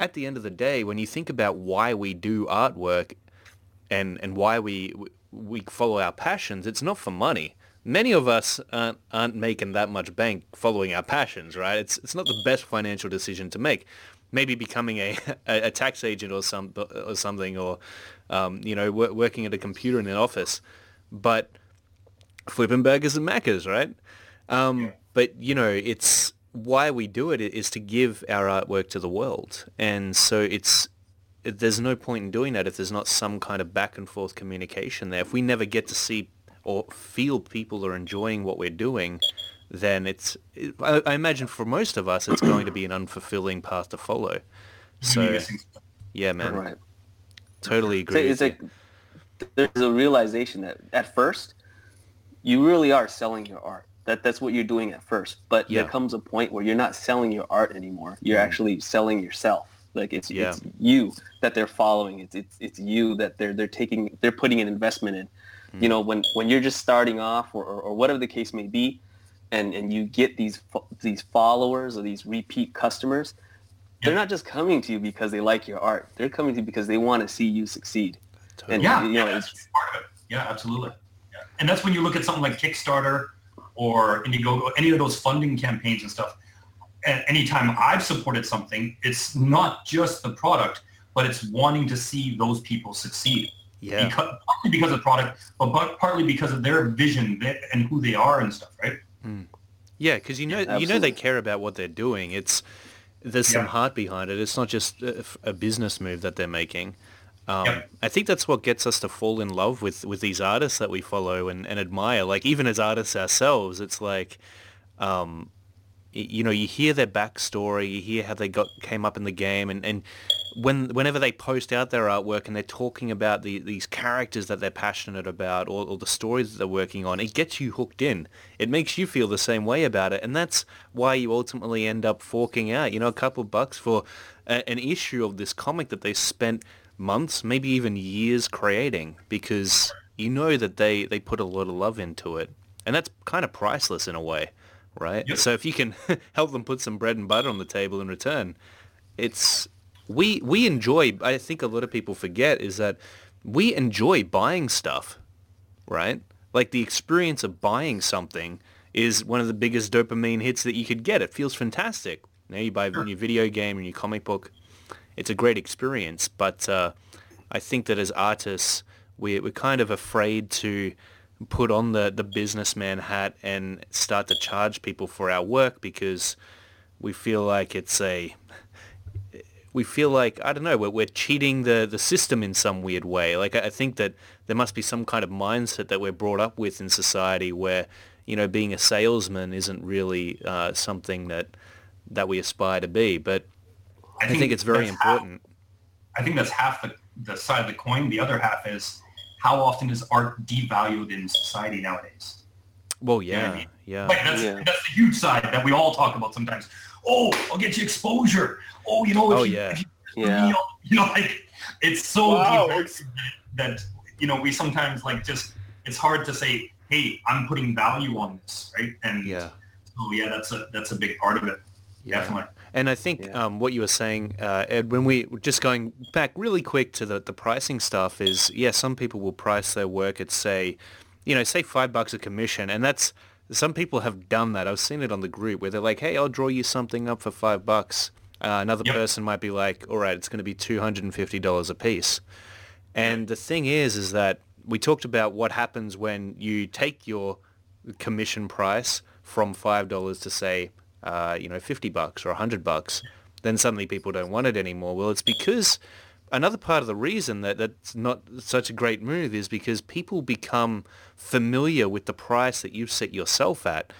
A: at the end of the day, when you think about why we do artwork and and why we we follow our passions, it's not for money. Many of us aren't, aren't making that much bank following our passions, right? It's it's not the best financial decision to make. Maybe becoming a, [LAUGHS] a, tax agent or some or something, or um, you know, working at a computer in an office, but flipping burgers and Maccas, right? Um, yeah. But you know, it's why we do it is to give our artwork to the world, and so it's there's no point in doing that if there's not some kind of back and forth communication there. If we never get to see or feel people are enjoying what we're doing, then it's it, I, I, imagine for most of us it's [CLEARS THROAT] going to be an unfulfilling path to follow. So yeah, man, right. totally agree.
B: It's like there's a realization that at first you really are selling your art that that's what you're doing at first. But yeah. there comes a point where you're not selling your art anymore. You're mm. actually selling yourself. Like it's yeah. it's you that they're following. It's it's it's you that they're they're taking they're putting an investment in. Mm. You know, when when you're just starting off or, or, or whatever the case may be, and and you get these these followers or these repeat customers, they're not just coming to you because they like your art. They're coming to you because they want to see you succeed.
C: Totally. And, yeah, you know, yeah, that's part of it. Yeah, absolutely. Yeah. And that's when you look at something like Kickstarter or Indiegogo, any of those funding campaigns and stuff. And anytime I've supported something, it's not just the product, but it's wanting to see those people succeed.
A: Yeah.
C: Because, partly because of the product, but partly because of their vision and who they are and stuff, right?
A: Mm. Yeah, because you know yeah, you know they care about what they're doing. It's there's some yeah. heart behind it. It's not just a, a business move that they're making. Um, yep. I think that's what gets us to fall in love with, with these artists that we follow and, and admire. Like even as artists ourselves, it's like, um, you know, you hear their backstory, you hear how they got came up in the game, and, and when whenever they post out their artwork and they're talking about the, these characters that they're passionate about or, or the stories that they're working on, it gets you hooked in. It makes you feel the same way about it, and that's why you ultimately end up forking out, you know, a couple bucks for a, an issue of this comic that they spent months, maybe even years creating, because you know that they they put a lot of love into it, and that's kind of priceless in a way, right?
C: Yep.
A: So if you can [LAUGHS] help them put some bread and butter on the table in return, it's we we enjoy i think a lot of people forget is that we enjoy buying stuff right? Like the experience of buying something is one of the biggest dopamine hits that you could get. It feels fantastic. Now you buy a new video game and your comic book. It's a great experience but uh, i think that as artists we're, we're kind of afraid to put on the, the businessman hat and start to charge people for our work because we feel like it's a we feel like I don't know we're, we're cheating the the system in some weird way. Like I, I think that there must be some kind of mindset that we're brought up with in society where you know being a salesman isn't really uh, something that that we aspire to be. But I think, it's very
C: that's half-
A: important.
C: I think that's half the, the side of the coin. The other half is how often is art devalued in society nowadays?
A: Well,
C: You know I
A: yeah,
C: mean?
A: yeah.
C: Like that's
B: Yeah.
C: that's the huge side that we all talk about sometimes. Oh, I'll get you exposure. Oh, you know, if
A: Oh,
C: you,
A: yeah.
C: if you,
B: Yeah.
C: you know, like it's so
D: Wow,
C: devalued that you know we sometimes like just it's hard to say, hey, I'm putting value on this, right? And
A: Yeah.
C: so yeah, that's a that's a big part of it.
A: Yeah.
C: Definitely.
A: And I think
B: Yeah.
A: um, what you were saying, uh, Ed, when we just going back really quick to the, the pricing stuff is, yeah, some people will price their work at say, you know, say five bucks a commission, and that's some people have done that. I've seen it on the group where they're like, hey, I'll draw you something up for five bucks. Uh, another
C: Yep.
A: person might be like, all right, it's going to be two hundred and fifty dollars a piece. And the thing is, is that we talked about what happens when you take your commission price from five dollars to say, uh, you know, fifty bucks or a hundred bucks. Then suddenly people don't want it anymore. Well, it's because another part of the reason that that's not such a great move is because people become familiar with the price that you've set yourself at.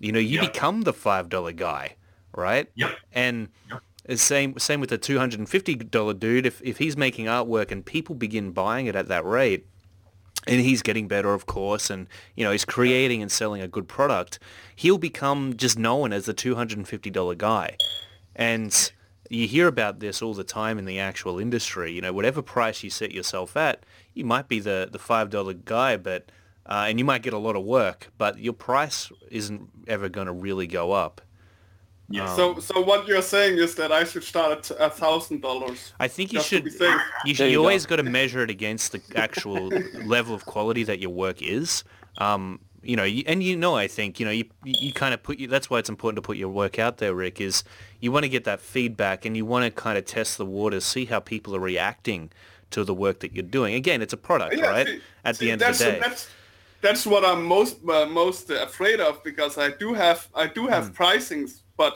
A: You know, you
C: Yep.
A: become the five dollar guy, right?
C: Yep.
A: And
C: Yep.
A: same same with the two hundred and fifty dollar dude. If if he's making artwork and people begin buying it at that rate, and he's getting better, of course, and you know he's creating and selling a good product, he'll become just known as the two hundred and fifty dollar guy. And you hear about this all the time in the actual industry. You know, whatever price you set yourself at, you might be the the five dollar guy, but uh, and you might get a lot of work, but your price isn't ever going to really go up.
C: Yeah.
D: So, so what you're saying is that I should start at a thousand dollars.
A: I think you should.
D: be.
A: You, should, you,
B: you go.
A: always got to measure it against the actual level of quality that your work is. Um, you know, and you know, I think you know, you you kind of put you. That's why it's important to put your work out there, Rick. Is you want to get that feedback, and you want to kind of test the waters, see how people are reacting to the work that you're doing. Again, it's a product,
D: Yeah,
A: right?
D: see-
A: At
D: see,
A: the end of the day,
D: that's that's what I'm most uh, most afraid of because I do have I do have
A: Hmm.
D: pricings, but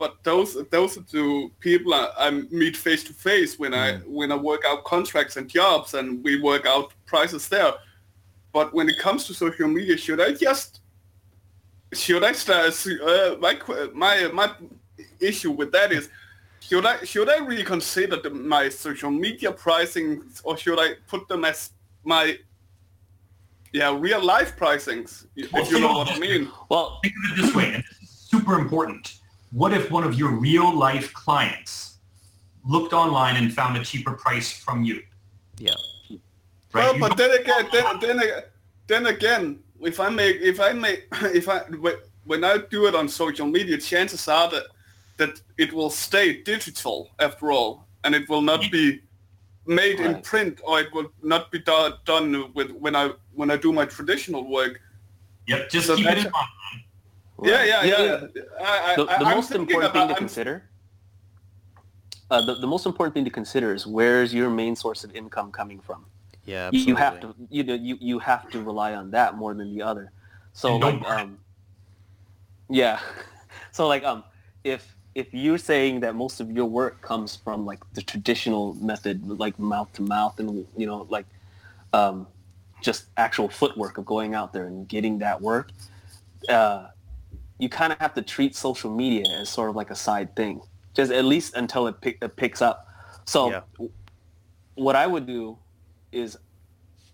D: but those those are the people I, I meet face to face when I
A: Hmm.
D: when I work out contracts and jobs and we work out prices there. But when it comes to social media, should I just should I start? Uh, my my my issue with that is. Should I should I reconsider the, my social media pricing or should I put them as my yeah real life pricings? If
C: Well,
D: you know [LAUGHS] what I mean.
B: Well,
C: Think of it this way, and this is super important. What if one of your real life clients looked online and found a cheaper price from you?
A: yeah,
C: Right?
D: Well,
C: You
D: but then again, then then then again, if I make if I make [LAUGHS] if I when I do it on social media, chances are that that it will stay digital after all, and it will not be made in print, or it will not be do- done with when I when I do my traditional work.
C: Yep, just
D: So
C: keep it in mind.
D: Yeah, yeah,
B: Yeah,
D: yeah. I, I,
B: the,
D: I,
B: the most
D: thinking
B: important thing to
D: I'm-
B: consider uh, the, the most important thing to consider is where's your main source of income coming from
A: yeah.
B: you,
A: Absolutely.
B: you have to you know you, you have to rely on that more than the other so
C: And
B: like um yeah [LAUGHS] so like um if if you're saying that most of your work comes from like the traditional method like mouth to mouth and you know like um just actual footwork of going out there and getting that work uh you kind of have to treat social media as sort of like a side thing just at least until it, pick, it picks up So
A: Yeah.
B: what I would do is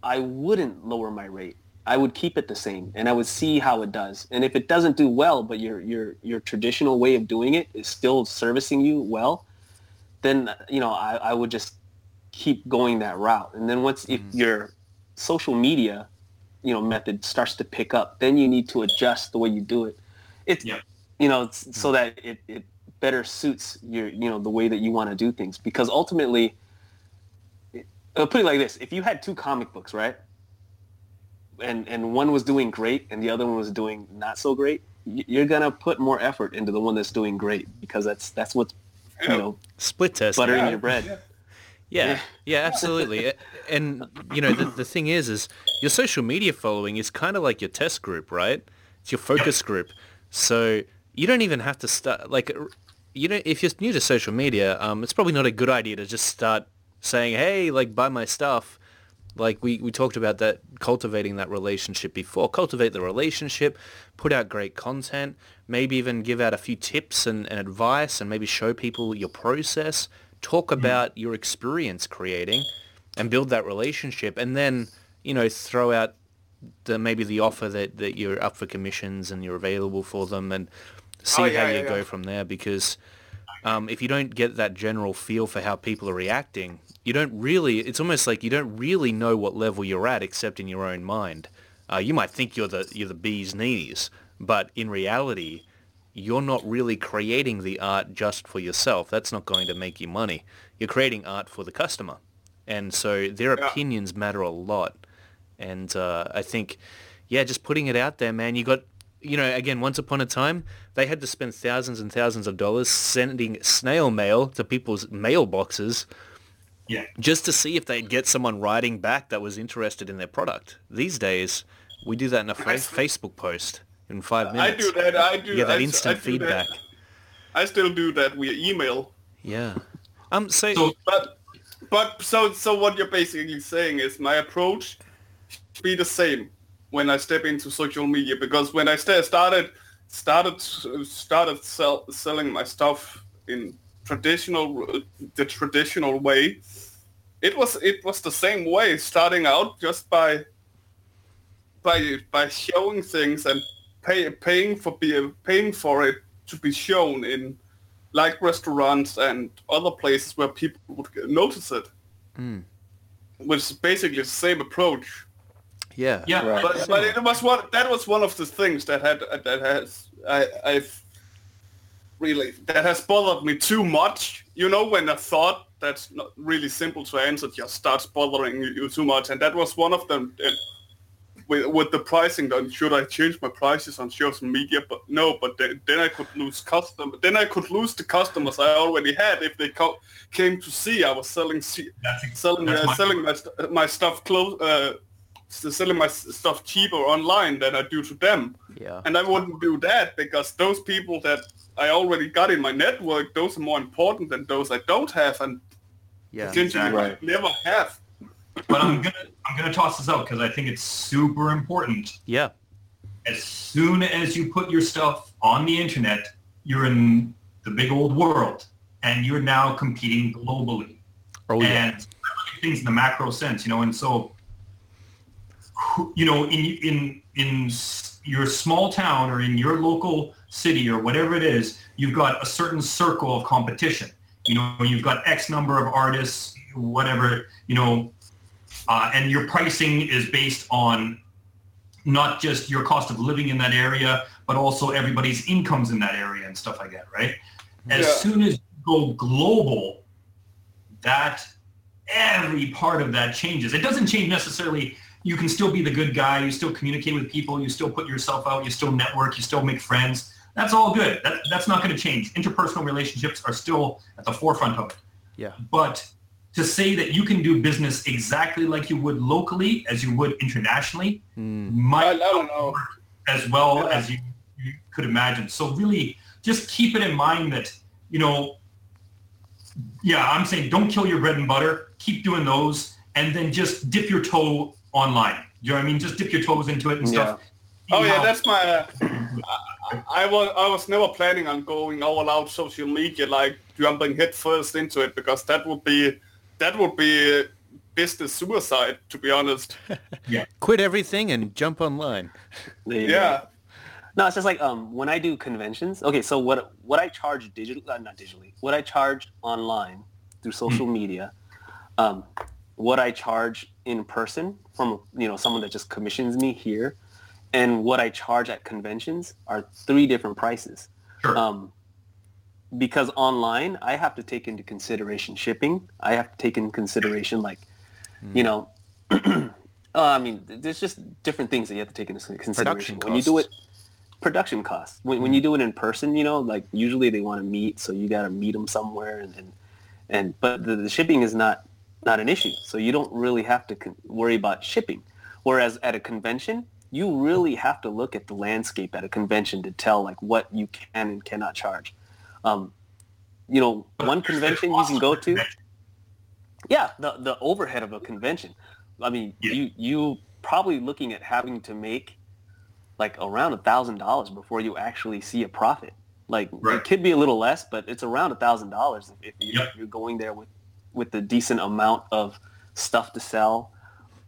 B: I wouldn't lower my rate. I would keep it the same and I would see how it does. And if it doesn't do well, but your your your traditional way of doing it is still servicing you well, then you know I, I would just keep going that route. And then once if mm-hmm. your social media, you know, method starts to pick up, then you need to adjust the way you do it. It's
C: Yeah.
B: you know, it's, so mm. that it, it better suits your you know the way that you want to do things because ultimately I'll put it like this: if you had two comic books, right, and and one was doing great and the other one was doing not so great, you're gonna put more effort into the one that's doing great because that's that's what's you know
A: Split test.
B: buttering
A: yeah.
B: your bread.
A: Yeah,
B: Yeah.
A: yeah, absolutely. and you know, the, the thing is, is your social media following is kind of like your test group, right? It's your focus group. So you don't even have to start like you know, if you're new to social media, um, it's probably not a good idea to just start saying, "Hey, like buy my stuff." Like we, we talked about that, cultivating that relationship before. Cultivate the relationship, put out great content, maybe even give out a few tips and, and advice and maybe show people your process. Talk about your experience creating and build that relationship and then, you know, throw out the maybe the offer that, that you're up for commissions and you're available for them and see
D: Oh,
A: how you
D: yeah,
A: go
D: yeah.
A: from there because um, if you don't get that general feel for how people are reacting, you don't really, it's almost like you don't really know what level you're at except in your own mind. Uh, you might think you're the, you're the bee's knees, but in reality, you're not really creating the art just for yourself. That's not going to make you money. You're creating art for the customer. And so their
D: Yeah.
A: opinions matter a lot. And uh, I think, yeah, just putting it out there, man, you got, you know, again, once upon a time, they had to spend thousands and thousands of dollars sending snail mail to people's mailboxes
C: Yeah.
A: just to see if they'd get someone writing back that was interested in their product. These days, we do that in a fa- Facebook post in five minutes.
D: I do that. I do.
A: Get that
D: I,
A: instant
D: I do that.
A: feedback.
D: I still do that via email.
A: Yeah. Um. So,
C: So
D: But but so so what you're basically saying is my approach be the same when I step into social media because when I sta- started started started sell, selling my stuff in traditional the traditional way, it was it was the same way starting out just by by by showing things and pay, paying for be, paying for it to be shown in like restaurants and other places where people would notice it. Mm. Which is basically the same approach.
A: Yeah.
C: yeah,
B: Right.
D: But, but it was one that was one of the things that had that has I I've really that has bothered me too much. You know, when a thought that's not really simple to answer just starts bothering you too much, and that was one of them. And with, with the pricing, then should I change my prices on social media? But no, but then, then I could lose custom. Then I could lose the customers I already had if they co- came to see I was selling se-
C: That's,
D: selling
C: that's
D: uh,
C: my-
D: selling my st- my stuff close uh, s- selling my stuff cheaper online than I do to them.
A: Yeah.
D: And I wouldn't do that because those people that I already got in my network, those are more important than those I don't have and
A: Yeah.
D: potentially
C: Exactly.
D: might never have.
C: but I'm gonna I'm gonna toss this out because I think it's super important.
A: Yeah.
C: As soon as you put your stuff on the internet, you're in the big old world, and you're now competing globally.
A: Oh yeah.
C: and I look at things in the macro sense, you know, and so, who- you know, in in in your small town or in your local city or whatever it is, you've got a certain circle of competition. You know, you've got X number of artists, whatever, you know, uh, and your pricing is based on not just your cost of living in that area, but also everybody's incomes in that area and stuff like that, right? As
D: Yeah.
C: soon as you go global, that every part of that changes. It doesn't change necessarily. You can still be the good guy. You still communicate with people. You still put yourself out. You still network. You still make friends. That's all good. That, that's not going to change. Interpersonal relationships are still at the forefront of it.
A: Yeah.
C: But to say that you can do business exactly like you would locally as you would internationally
A: Mm.
D: I,
C: might
D: I don't know.
C: as well
D: Yeah.
C: as you, you could imagine. So really, just keep it in mind that you know, yeah, I'm saying don't kill your bread and butter. Keep doing those, and then just dip your toe online. You know what I mean? Just dip your toes into it and stuff. See
D: Oh yeah,
C: how-
D: that's my uh, I was I was never planning on going all out social media like jumping headfirst into it because that would be that would be business suicide to be honest. [LAUGHS] yeah.
A: Quit everything and jump online.
B: There you go.
D: Yeah.
B: No, it's just like um, when I do conventions. Okay, so what what I charge digital, uh, not digitally, what I charge online through social media, um, what I charge in person from you know someone that just commissions me here, and what I charge at conventions are three different prices.
C: Sure.
B: Um, because online, I have to take into consideration shipping. I have to take into consideration like, you know, [CLEARS THROAT] uh, I mean, there's just different things that you have to take into consideration
A: Production
B: when you do it. Production costs. When, when you do it in person, you know, like usually they want to meet, so you got to meet them somewhere, and and, and but the, the shipping is not not an issue, so you don't really have to worry about shipping. Whereas at a convention, you really have to look at the landscape at a convention to tell like what you can and cannot charge. Um, you know, one convention you can go to. Yeah, the the overhead of a convention. I mean,
C: Yeah.
B: you you probably looking at having to make like around a thousand dollars before you actually see a profit. Like
C: Right.
B: it could be a little less, but it's around a thousand dollars if, you,
C: Yep.
B: if you're going there with with a decent amount of stuff to sell.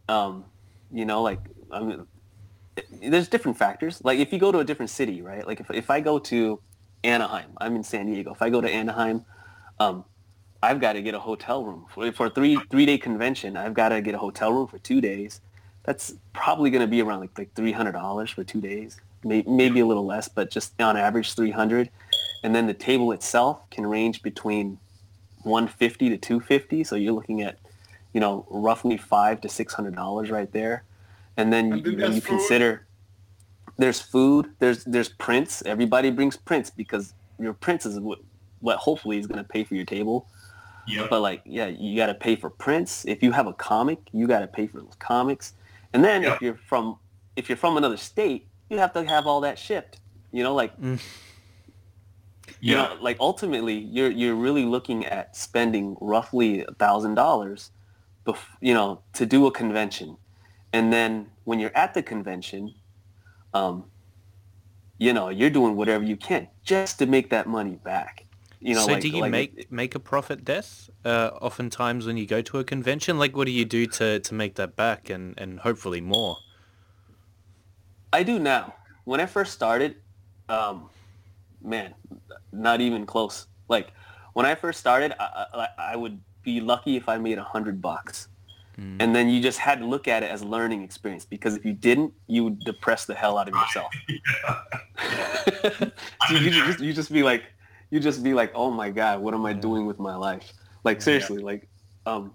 B: Um, you know, like I mean, there's different factors. Like if you go to a different city, right? Like if if I go to Anaheim, I'm in San Diego. If I go to Anaheim, um, I've got to get a hotel room for, for a three three day convention. I've got to get a hotel room for two days. That's probably going to be around like like three hundred dollars for two days, maybe, maybe a little less, but just on average three hundred. And then the table itself can range between one fifty to two fifty. So you're looking at, you know, roughly five to six hundred dollars right there. And then
D: And
B: you,
D: there's
B: you consider there's food, there's there's prints. Everybody brings prints because your prints is what what hopefully is going to pay for your table.
C: Yep.
B: But like, yeah, you got to pay for prints. If you have a comic, you got to pay for those comics. And then
C: Yeah.
B: if you're from if you're from another state, you have to have all that shipped. You know, like mm. You
C: Yeah.
B: know, like ultimately, you're you're really looking at spending roughly a thousand dollars, you know, to do a convention, and then when you're at the convention, um, you know, you're doing whatever you can just to make that money back. You know,
A: so
B: like,
A: do you
B: like
A: make make a profit death uh, oftentimes when you go to a convention? Like what do you do to, to make that back and, and hopefully more?
B: I do now. When I first started, um, man, not even close. Like when I first started, I, I, I would be lucky if I made a hundred bucks, and then you just had to look at it as a learning experience because if you didn't, you would depress the hell out of yourself. [LAUGHS] so [LAUGHS] you just you just be like you just be like, oh my god, what am I doing with my life? Like seriously, like um,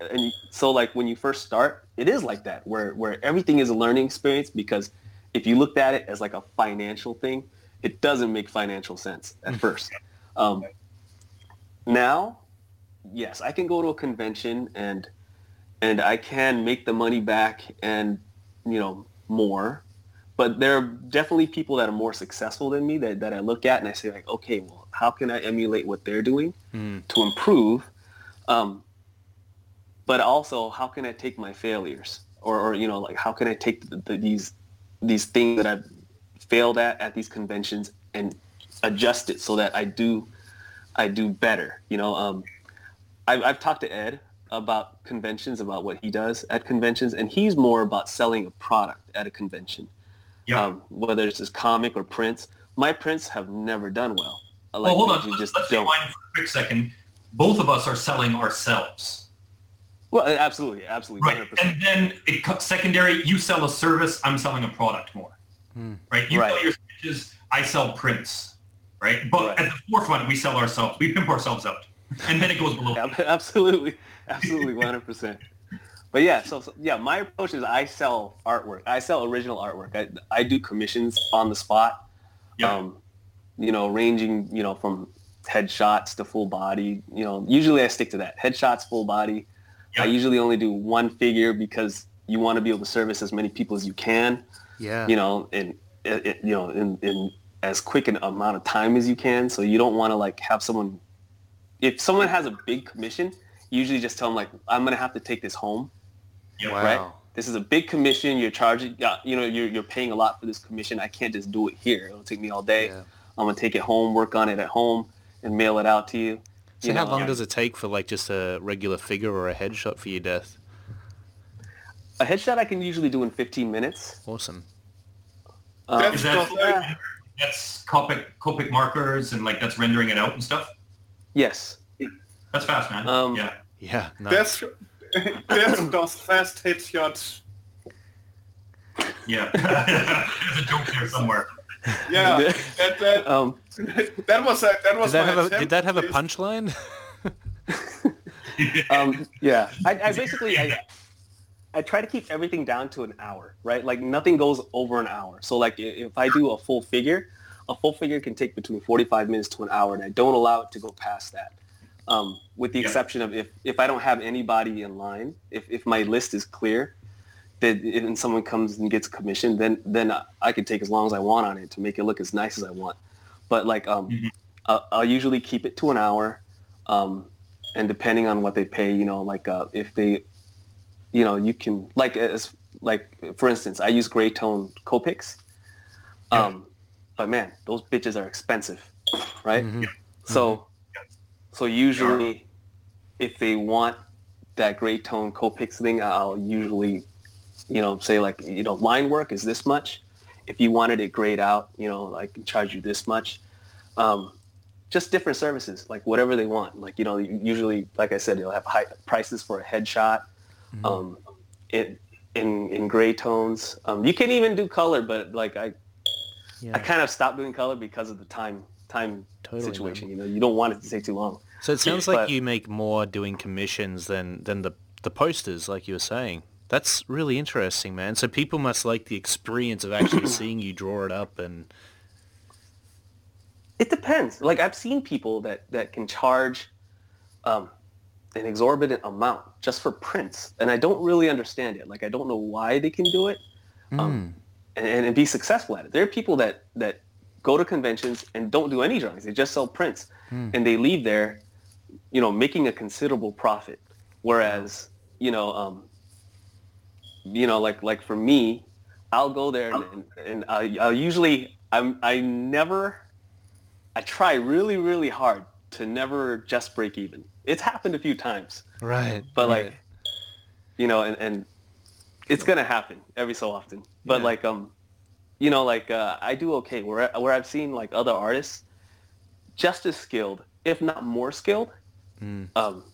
B: and you, so like when you first start, it is like that where where everything is a learning experience because if you looked at it as like a financial thing, it doesn't make financial sense at first. Um, now, yes, I can go to a convention and and I can make the money back and you know more. But there are definitely people that are more successful than me that, that I look at and I say like, okay, well, how can I emulate what they're doing to improve? Um, but also, how can I take my failures or, or you know, like how can I take the, the, these these things that I've failed at at these conventions and adjust it so that I do I do better. You know, um, I've, I've talked to Ed about conventions, about what he does at conventions, and he's more about selling a product at a convention,
C: Yeah.
B: um, whether it's his comic or prints. My prints have never done well. Like,
C: well, hold on.
B: you
C: Let's,
B: just
C: let's
B: don't.
C: rewind for a quick second. Both of us are selling ourselves.
B: Well, absolutely, absolutely,
C: Right.
B: 100%.
C: And then it secondary, you sell a service, I'm selling a product more. Right. You
B: Right.
C: sell your sketches, I sell prints. Right. But
B: Right.
C: at the forefront, we sell ourselves. We pimp ourselves out. And then it goes below. [LAUGHS]
B: Absolutely, absolutely, 100%. But yeah, so, so yeah, my approach is I sell artwork. I sell original artwork. I, I do commissions on the spot.
C: Yeah.
B: Um, you know, ranging, you know, from headshots to full body. You know, usually I stick to that. Headshots, full body. I usually only do one figure because you want to be able to service as many people as you can.
A: Yeah.
B: You know, in, in you know, in, in as quick an amount of time as you can. So you don't want to like have someone. If someone has a big commission, you usually just tell them like, I'm gonna have to take this home
C: Yeah.
A: Wow.
B: right? this is a big commission. You're charging, uh, you know, you're, you're paying a lot for this commission. I can't just do it here. It'll take me all day.
A: Yeah.
B: I'm gonna take it home, work on it at home, and mail it out to you.
A: So
B: you
A: how
B: know,
A: long does it take for like just a regular figure or a headshot for your death?
B: A headshot I can usually do in 15 minutes.
A: Awesome.
B: Um,
D: That's
C: Is that
D: Yeah.
C: that's Copic Copic markers and like that's rendering it out and stuff?
B: yes.
C: That's fast, man.
B: Um,
C: yeah.
A: Yeah. Nice.
D: Death, Death does fast headshots.
C: Yeah. [LAUGHS] There's a joke there somewhere.
D: Yeah, [LAUGHS] that, that,
B: Um,
D: that was a, that was
A: Did that
D: my
A: have a Did that have a punchline? [LAUGHS]
B: um, yeah, I, I basically I, I try to keep everything down to an hour, right? Like nothing goes over an hour. So like if I do a full figure, a full figure can take between 45 minutes to an hour, and I don't allow it to go past that. Um, with the
C: Yeah.
B: exception of if, if I don't have anybody in line, if, if my list is clear, that and someone comes and gets a commission, then then I- I can take as long as I want on it to make it look as nice as I want. But like um,
C: Mhm.
B: I'll, I'll usually keep it to an hour. Um, and depending on what they pay, you know, like uh, if they, you know, you can like as like for instance, I use gray tone Copics, um, but man, those bitches are expensive, right?
A: Mhm.
B: So, so usually, if they want that gray tone Copics thing, I'll usually, you know, say like, you know, line work is this much. If you wanted it grayed out, you know, I can charge you this much. Um, just different services, like whatever they want. Like, you know, usually, like I said, you'll have high prices for a headshot,
A: Mhm.
B: um, in, in, in gray tones. Um, you can even do color, but like I, I kind of stopped doing color because of the time, time
A: Totally,
B: situation. You know, you don't want it to take too long.
A: So it sounds like
B: But-
A: you make more doing commissions than than the the posters, like you were saying. That's really interesting, man. So people must like the experience of actually [COUGHS] seeing you draw it up and
B: It depends. Like I've seen people that that can charge um, an exorbitant amount just for prints, and I don't really understand it. Like I don't know why they can do it um, and, and be successful at it. There are people that that go to conventions and don't do any drawings; they just sell prints,
A: Hmm.
B: and they leave there, you know, making a considerable profit. Whereas, you know, um, you know, like like for me, I'll go there and, and I, I'll usually I'm I never I try really really hard to never just break even. It's happened a few times,
A: right.
B: but
A: right.
B: like you know, and, and it's gonna happen every so often. But
A: Yeah.
B: like um, you know, like uh, I do okay where where I've seen like other artists just as skilled, if not more skilled,
A: Mm.
B: um,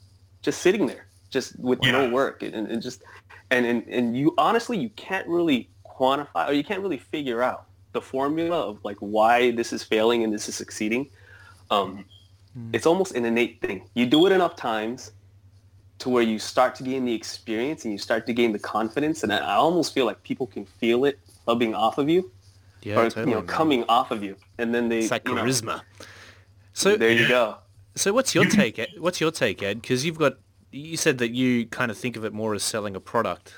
B: just sitting there, just with no work, and, and just and, and and you honestly you can't really quantify or you can't really figure out the formula of like why this is failing and this is succeeding. Um,
A: Mm.
B: It's almost an innate thing. You do it enough times to where you start to gain the experience and you start to gain the confidence, and I, I almost feel like people can feel it rubbing off of you
A: yeah,
B: or
A: totally,
B: you know
A: man.
B: coming off of you, and then they
A: It's like
B: you know,
A: charisma. So
B: there you go.
A: So what's your take? Ed? What's your take, Ed? Because you've got you said that you kind of think of it more as selling a product.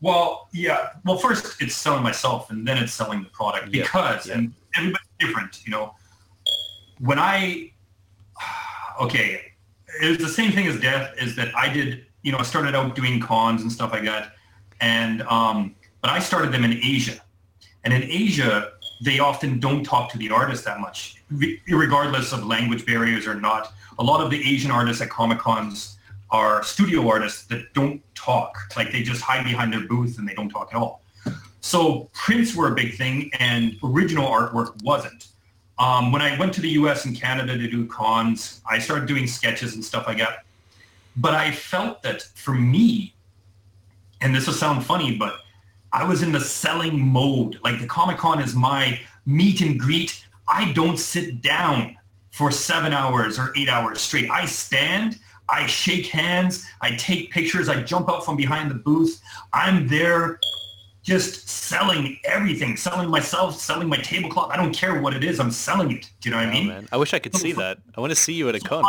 C: Well, yeah. Well, first it's selling myself, and then it's selling the product
A: Yeah,
C: because,
A: yeah.
C: and everybody's different. You know, when I, okay, it was the same thing as death. Is that I did, you know, I started out doing cons and stuff like that, and um, but I started them in Asia, and in Asia they often don't talk to the artist that much, regardless of language barriers or not. A lot of the Asian artists at Comic Cons are studio artists that don't talk. Like they just hide behind their booth and they don't talk at all. So prints were a big thing and original artwork wasn't. Um, when I went to the US and Canada to do cons, I started doing sketches and stuff like that. But I felt that for me, and this will sound funny, but I was in the selling mode. Like the Comic Con is my meet and greet. I don't sit down for seven hours or eight hours straight. I stand, I shake hands, I take pictures, I jump out from behind the booth. I'm there just selling everything, selling myself, selling my tablecloth. I don't care what it is. I'm selling it. Do you know what I
A: Oh,
C: mean?
A: man. I wish I could see that. I want to see you at a con.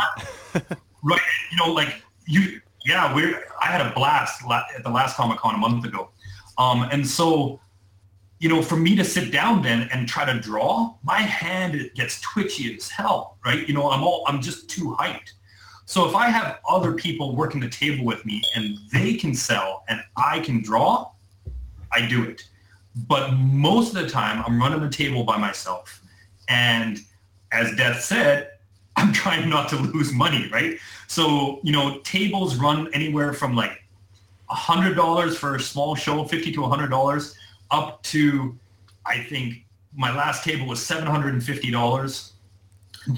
C: Right. You know, like you, yeah, we're, I had a blast la- at the last Comic Con a month ago. Um, and so, you know, for me to sit down then and try to draw, my hand gets twitchy as hell, right? You know, I'm all, I'm just too hyped. So if I have other people working the table with me and they can sell and I can draw, I do it. But most of the time, I'm running the table by myself. And as Death said, [LAUGHS] I'm trying not to lose money, right? So, you know, tables run anywhere from like $100 for a small show, 50 to $100, up to, I think, my last table was $750.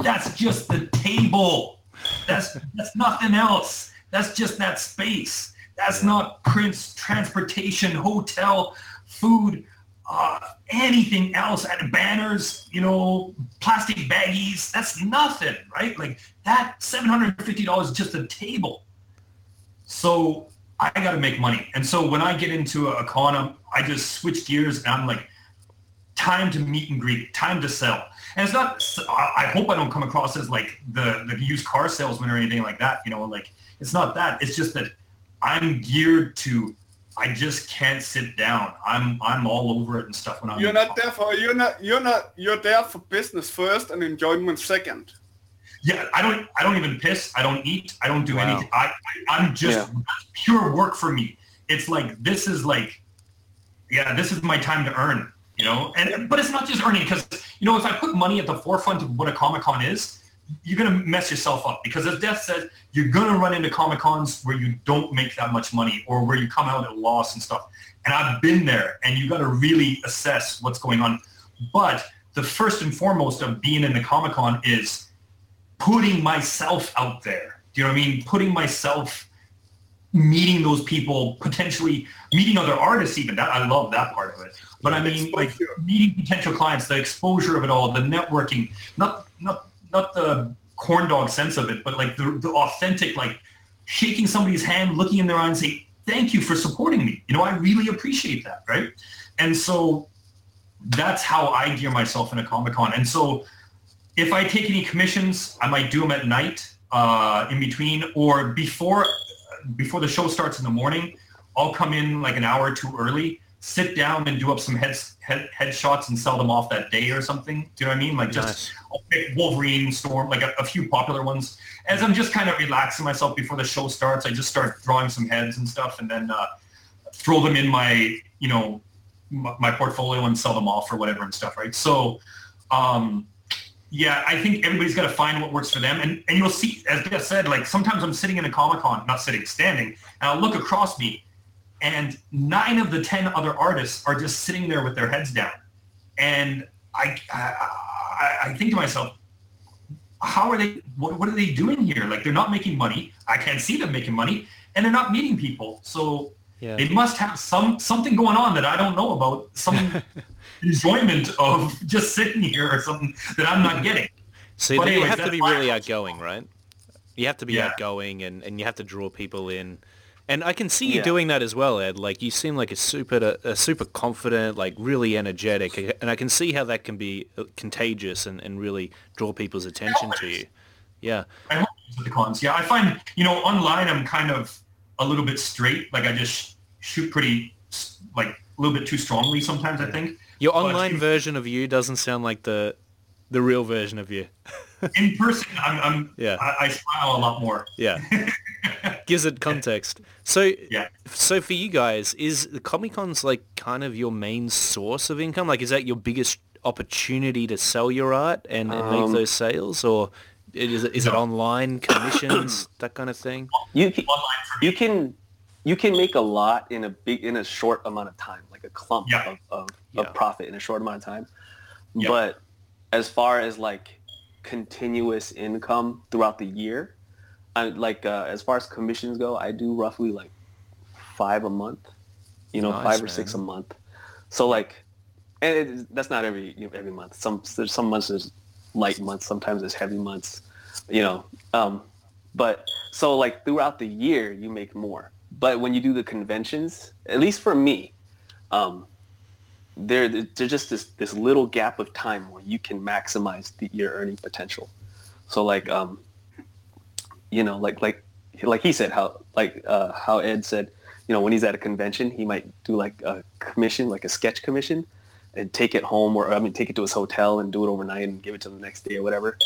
C: That's just the table. That's, that's nothing else. That's just that space. That's not prints, transportation, hotel, food, uh, anything else, and banners, you know, plastic baggies. That's nothing, right? Like that $750 is just a table. So I got to make money. And so when I get into a, a con, I just switch gears and I'm like, time to meet and greet, time to sell. And it's not, I hope I don't come across as like the, the used car salesman or anything like that. You know, like it's not that. It's just that I'm geared to, I just can't sit down. I'm, I'm all over it and stuff when I'm.
D: You're not there for, you're not, you're not, you're there for business first and enjoyment second.
C: Yeah, I don't. I don't even piss. I don't eat. I don't do wow. anything. I, I am just yeah. pure work for me. It's like this is like, yeah, this is my time to earn. You know, and but it's not just earning because you know if I put money at the forefront of what a comic con is, you're gonna mess yourself up because as Death said, you're gonna run into comic cons where you don't make that much money or where you come out at loss and stuff. And I've been there, and you got to really assess what's going on. But the first and foremost of being in the comic con is putting myself out there. Do you know what I mean? Putting myself, meeting those people, potentially meeting other artists even. That I love that part of it. But I mean, like meeting potential clients, the exposure of it all, the networking, not not not the corn dog sense of it, but like the, the authentic, like shaking somebody's hand, looking in their eye and say, thank you for supporting me. You know, I really appreciate that, right? And so that's how I gear myself in a Comic Con. And so if I take any commissions, I might do them at night uh, in between or before before the show starts in the morning. I'll come in like an hour or two early, sit down and do up some heads, head headshots and sell them off that day or something. Do you know what I mean? Like just nice. I'll pick Wolverine, Storm, like a, a, few popular ones. As I'm just kind of relaxing myself before the show starts, I just start drawing some heads and stuff, and then uh, throw them in my you know my, my portfolio and sell them off or whatever and stuff. Right. So. Um, yeah, I think everybody's got to find what works for them. And, and you'll see, as Jeff said, like sometimes I'm sitting in a Comic-Con, not sitting, standing, and I'll look across me and nine of the 10 other artists are just sitting there with their heads down. And I, I, I think to myself, how are they, what, what are they doing here? Like they're not making money. I can't see them making money and they're not meeting people. So yeah. they must have some, something going on that I don't know about. Some [LAUGHS] enjoyment of just sitting here or something that I'm not getting.
A: So but anyways, you have to be really outgoing, right? You have to be yeah. outgoing and, and you have to draw people in. And I can see you yeah. doing that as well, Ed. Like you seem like a super, a super confident, like really energetic, and I can see how that can be uh, contagious and, and really draw people's attention to you. Yeah.
C: I hope the cons. Yeah, I find you know online I'm kind of a little bit straight. Like I just shoot pretty, like a little bit too strongly sometimes. I think.
A: Your online but, version of you doesn't sound like the the real version of you.
C: in person, I'm, I'm [LAUGHS] yeah. I, I, smile a lot more.
A: Yeah, [LAUGHS] gives it context. So yeah. So for you guys, is the Comic Con's like kind of your main source of income? Like, is that your biggest opportunity to sell your art and, and um, make those sales, or is it, is no. it online [COUGHS] commissions that kind of thing?
B: You can, you can you can make a lot in a big in a short amount of time like a clump yeah. of, of, yeah. of, profit in a short amount of time yeah. but as far as like continuous income throughout the year I, like uh, as far as commissions go i do roughly like five a month you know nice, five or man. six a month so like and it, that's not every you know, every month some there's some months there's light months sometimes there's heavy months you know um but so like throughout the year you make more but when you do the conventions, at least for me, um, there there's just this this little gap of time where you can maximize the, your earning potential. So like um, you know, like like like he said how like uh, how Ed said, you know, when he's at a convention, he might do like a commission, like a sketch commission, and take it home or I mean take it to his hotel and do it overnight and give it to the next day or whatever.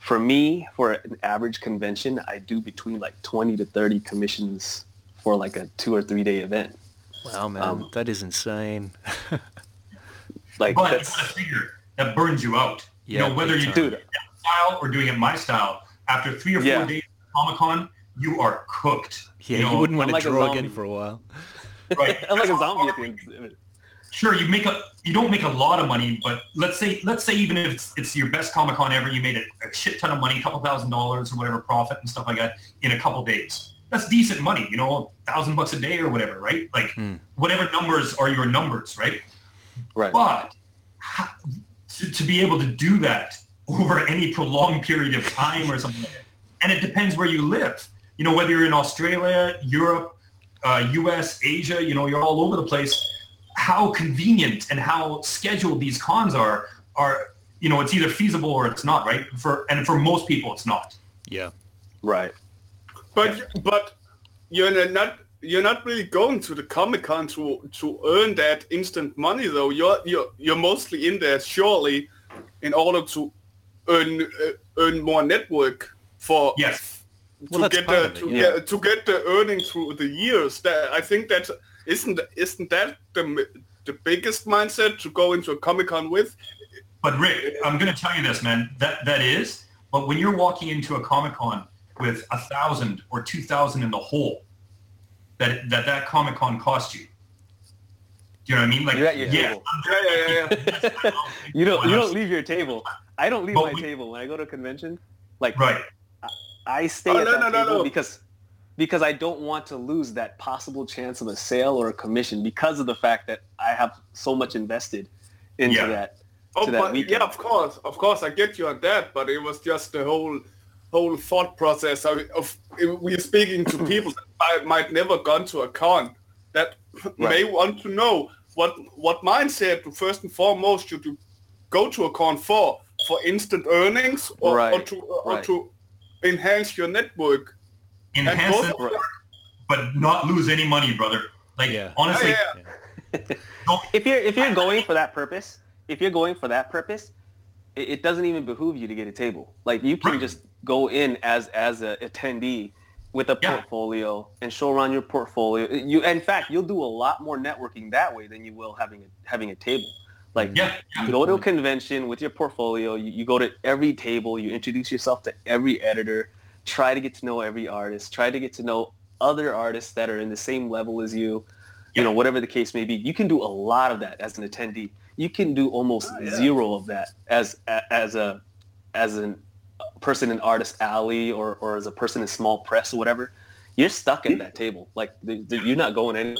B: For me, for an average convention, I do between like 20 to 30 commissions for like a two or three day event.
A: Wow, man,
B: Um,
A: that is insane. [LAUGHS]
B: Like
C: But you
B: that's
C: figure that burns you out. you
A: Yeah,
C: know, whether you do it
B: dude.
C: that style or doing it my style, after three or four
B: Yeah.
C: days of Comic Con, you are cooked.
A: Yeah,
C: you
A: you, wouldn't want
B: I'm
A: to
B: like
A: draw again for a while. [LAUGHS]
C: right.
B: I'm like a zombie at the end of it.
C: Sure, you make a you don't make a lot of money, but let's say let's say even if it's, it's your best Comic Con ever, you made a, a shit ton of money, a couple thousand dollars or whatever profit and stuff like that in a couple days. That's decent money, you know, a thousand bucks a day or whatever, right? Like
A: Hmm.
C: whatever numbers are your numbers, right?
B: Right.
C: But to, to be able to do that over any prolonged period of time or something, like that, and it depends where you live. You know, whether you're in Australia, Europe, uh, U.S., Asia, you know, you're all over the place. How convenient and how scheduled these cons are are you know it's either feasible or it's not, right? For and for most people, it's not.
A: Yeah.
B: Right.
D: But but you're not you're not really going to the Comic Con to to earn that instant money though. You're you're you're mostly in there surely in order to earn uh, earn more network for
C: Yes.
D: to
A: Well, that's
D: get the
A: of it,
D: to,
A: yeah.
D: get, to get the earning through the years. That I think that isn't isn't that the the biggest mindset to go into a Comic Con with?
C: But Rick, I'm going to tell you this, man. That that is. But when you're walking into a Comic Con with a thousand or two thousand in the hole, that that that Comic Con cost you. Do you know what I mean? Like,
B: You're at your
C: yeah,
B: table.
D: Yeah, yeah, yeah. yeah. [LAUGHS]
B: You don't you don't leave your table. I don't leave
C: But
B: my
C: we-
B: table when I go to a convention. Like
C: right.
B: I stay
D: Oh,
B: at
D: no,
B: that
D: no,
B: table
D: no.
B: because because I don't want to lose that possible chance of a sale or a commission because of the fact that I have so much invested into
C: Yeah.
B: that.
D: Oh, but,
B: weekend.
D: yeah, of course, of course, I get you on that. But it was just the whole whole thought process of, of we're speaking to [CLEARS THROAT] people that might, might never gone to a con that may want to know what what mindset first and foremost should you go to a con for for instant earnings or, or to or
B: right.
D: to enhance your network.
C: Enhance
D: both-
C: it, but not lose any money, brother. Like
A: Yeah.
C: honestly,
D: Yeah, yeah. [LAUGHS] [LAUGHS]
B: If you're if you're going for that purpose, if you're going for that purpose, it, it doesn't even behoove you to get a table. Like you can
C: Right.
B: just go in as as a attendee with a
C: Yeah.
B: portfolio and show around your portfolio. You in fact you'll do a lot more networking that way than you will having a having a table. Like
C: yeah, yeah.
B: you go to a convention with your portfolio, you, you go to every table, you introduce yourself to every editor, try to get to know every artist, try to get to know other artists that are in the same level as you, you know, whatever the case may be. You can do a lot of that as an attendee. You can do almost
D: Oh, yeah.
B: zero of that as a- as a as a person in artist alley or, or as a person in small press or whatever. You're stuck at that table. Like the, the, you're not going anywhere.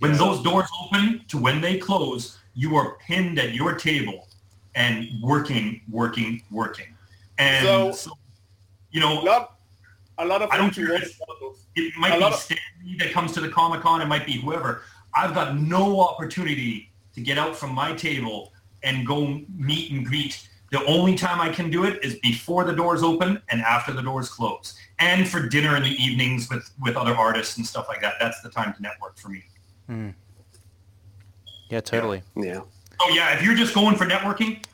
C: When
A: Yeah.
C: those doors open to when they close, you are pinned at your table and working, working, working. And
D: So-
C: so, you know,
D: A lot, a lot of
C: I don't care
D: water
C: if-
D: bottles.
C: it might
D: a
C: be
D: lot of-
C: Stan Lee that comes to the Comic Con, it might be whoever. I've got no opportunity to get out from my table and go meet and greet. The only time I can do it is before the doors open and after the doors close. And for dinner in the evenings with, with other artists and stuff like that. That's the time to network for me. Hmm.
A: Yeah, totally.
B: Yeah.
C: Oh yeah, if you're just going for networking,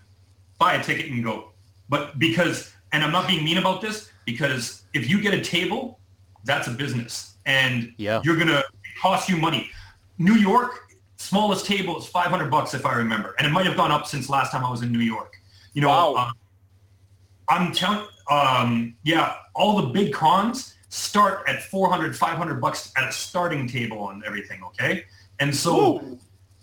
C: buy a ticket and go. But because, and I'm not being mean about this, because if you get a table, that's a business, and
A: Yeah.
C: you're gonna cost you money. New York, smallest table is 500 bucks if I remember, and it might have gone up since last time I was in New York. You know,
D: Wow.
C: uh, I'm telling, um, yeah, all the big cons start at 400, 500 bucks at a starting table on everything. Okay, and so
D: Ooh.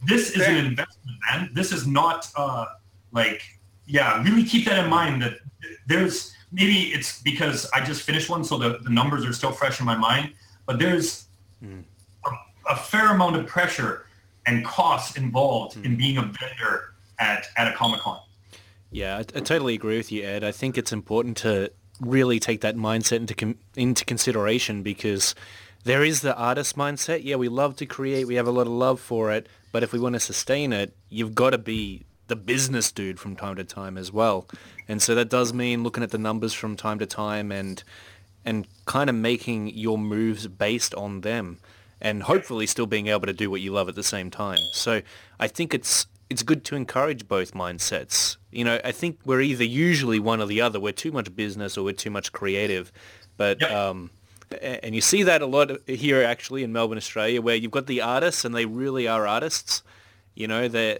C: This is an investment, man. This is not uh, like, yeah, really keep that in mind that there's, maybe it's because I just finished one, so the, the numbers are still fresh in my mind, but there's a, a fair amount of pressure and costs involved in being a vendor at, at a Comic-Con.
A: Yeah, I, I totally agree with you, Ed. I think it's important to really take that mindset into com- into consideration because there is the artist mindset. Yeah, we love to create. We have a lot of love for it. But if we want to sustain it, you've got to be the business dude from time to time as well. And so that does mean looking at the numbers from time to time and and kind of making your moves based on them and hopefully still being able to do what you love at the same time. So I think it's it's good to encourage both mindsets. You know, I think we're either usually one or the other. We're too much business or we're too much creative. But
C: Yep.
A: um, and you see that a lot here actually in Melbourne, Australia, where you've got the artists and they really are artists. You know, they're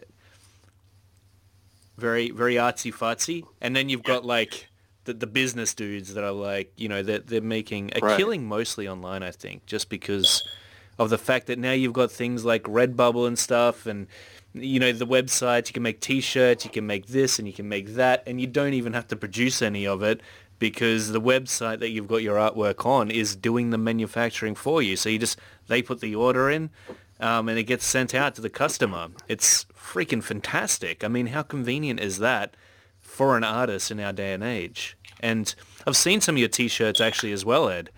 A: very very artsy fartsy, and then you've got like the, the business dudes that are like, you know, they're, they're making a
B: Right.
A: killing mostly online, I think, just because of the fact that now you've got things like Redbubble and stuff and you know the websites you can make t-shirts you can make this and you can make that and you don't even have to produce any of it because the website that you've got your artwork on is doing the manufacturing for you so you just they put the order in um, and it gets sent out to the customer it's freaking fantastic i mean how convenient is that for an artist in our day and age and i've seen some of your t-shirts actually as well ed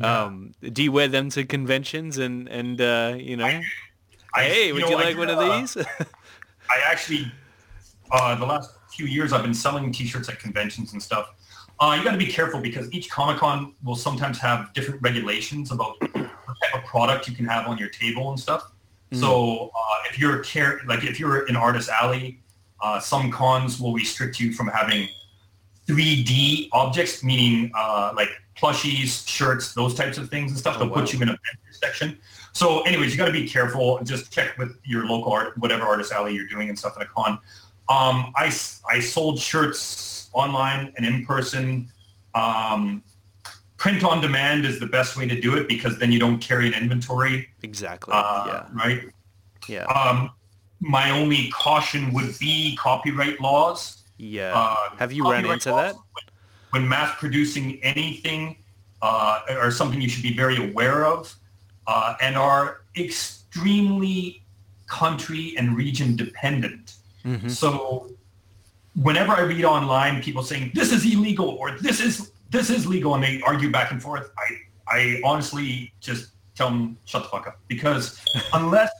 A: um, do you wear them to conventions and and uh, you know?
C: I-
A: hey, would
C: know,
A: you like
C: do,
A: one of these? [LAUGHS]
C: I actually, uh, the last few years, I've been selling T-shirts at conventions and stuff. Uh, you got to be careful because each Comic Con will sometimes have different regulations about what type of product you can have on your table and stuff. So uh, if you're a care, like if you're in Artist Alley, uh, some cons will restrict you from having 3D objects, meaning uh, like plushies, shirts, those types of things and stuff.
A: Oh,
C: They'll
A: wow.
C: put you in a vendor section. So anyways, you got to be careful just check with your local art, whatever artist alley you're doing and stuff at a con. Um, I, I sold shirts online and in person. Um, print on demand is the best way to do it because then you don't carry an inventory.
A: exactly.
C: Uh,
A: yeah.
C: Right.
A: Yeah.
C: Um, my only caution would be copyright laws.
A: Yeah.
C: Uh,
A: Have you ran into that?
C: When mass producing anything uh, or something you should be very aware of uh, and are extremely country and region dependent.
A: Mhm.
C: So whenever I read online people saying this is illegal or this is this is legal and they argue back and forth, I I honestly just tell them shut the fuck up because [LAUGHS] unless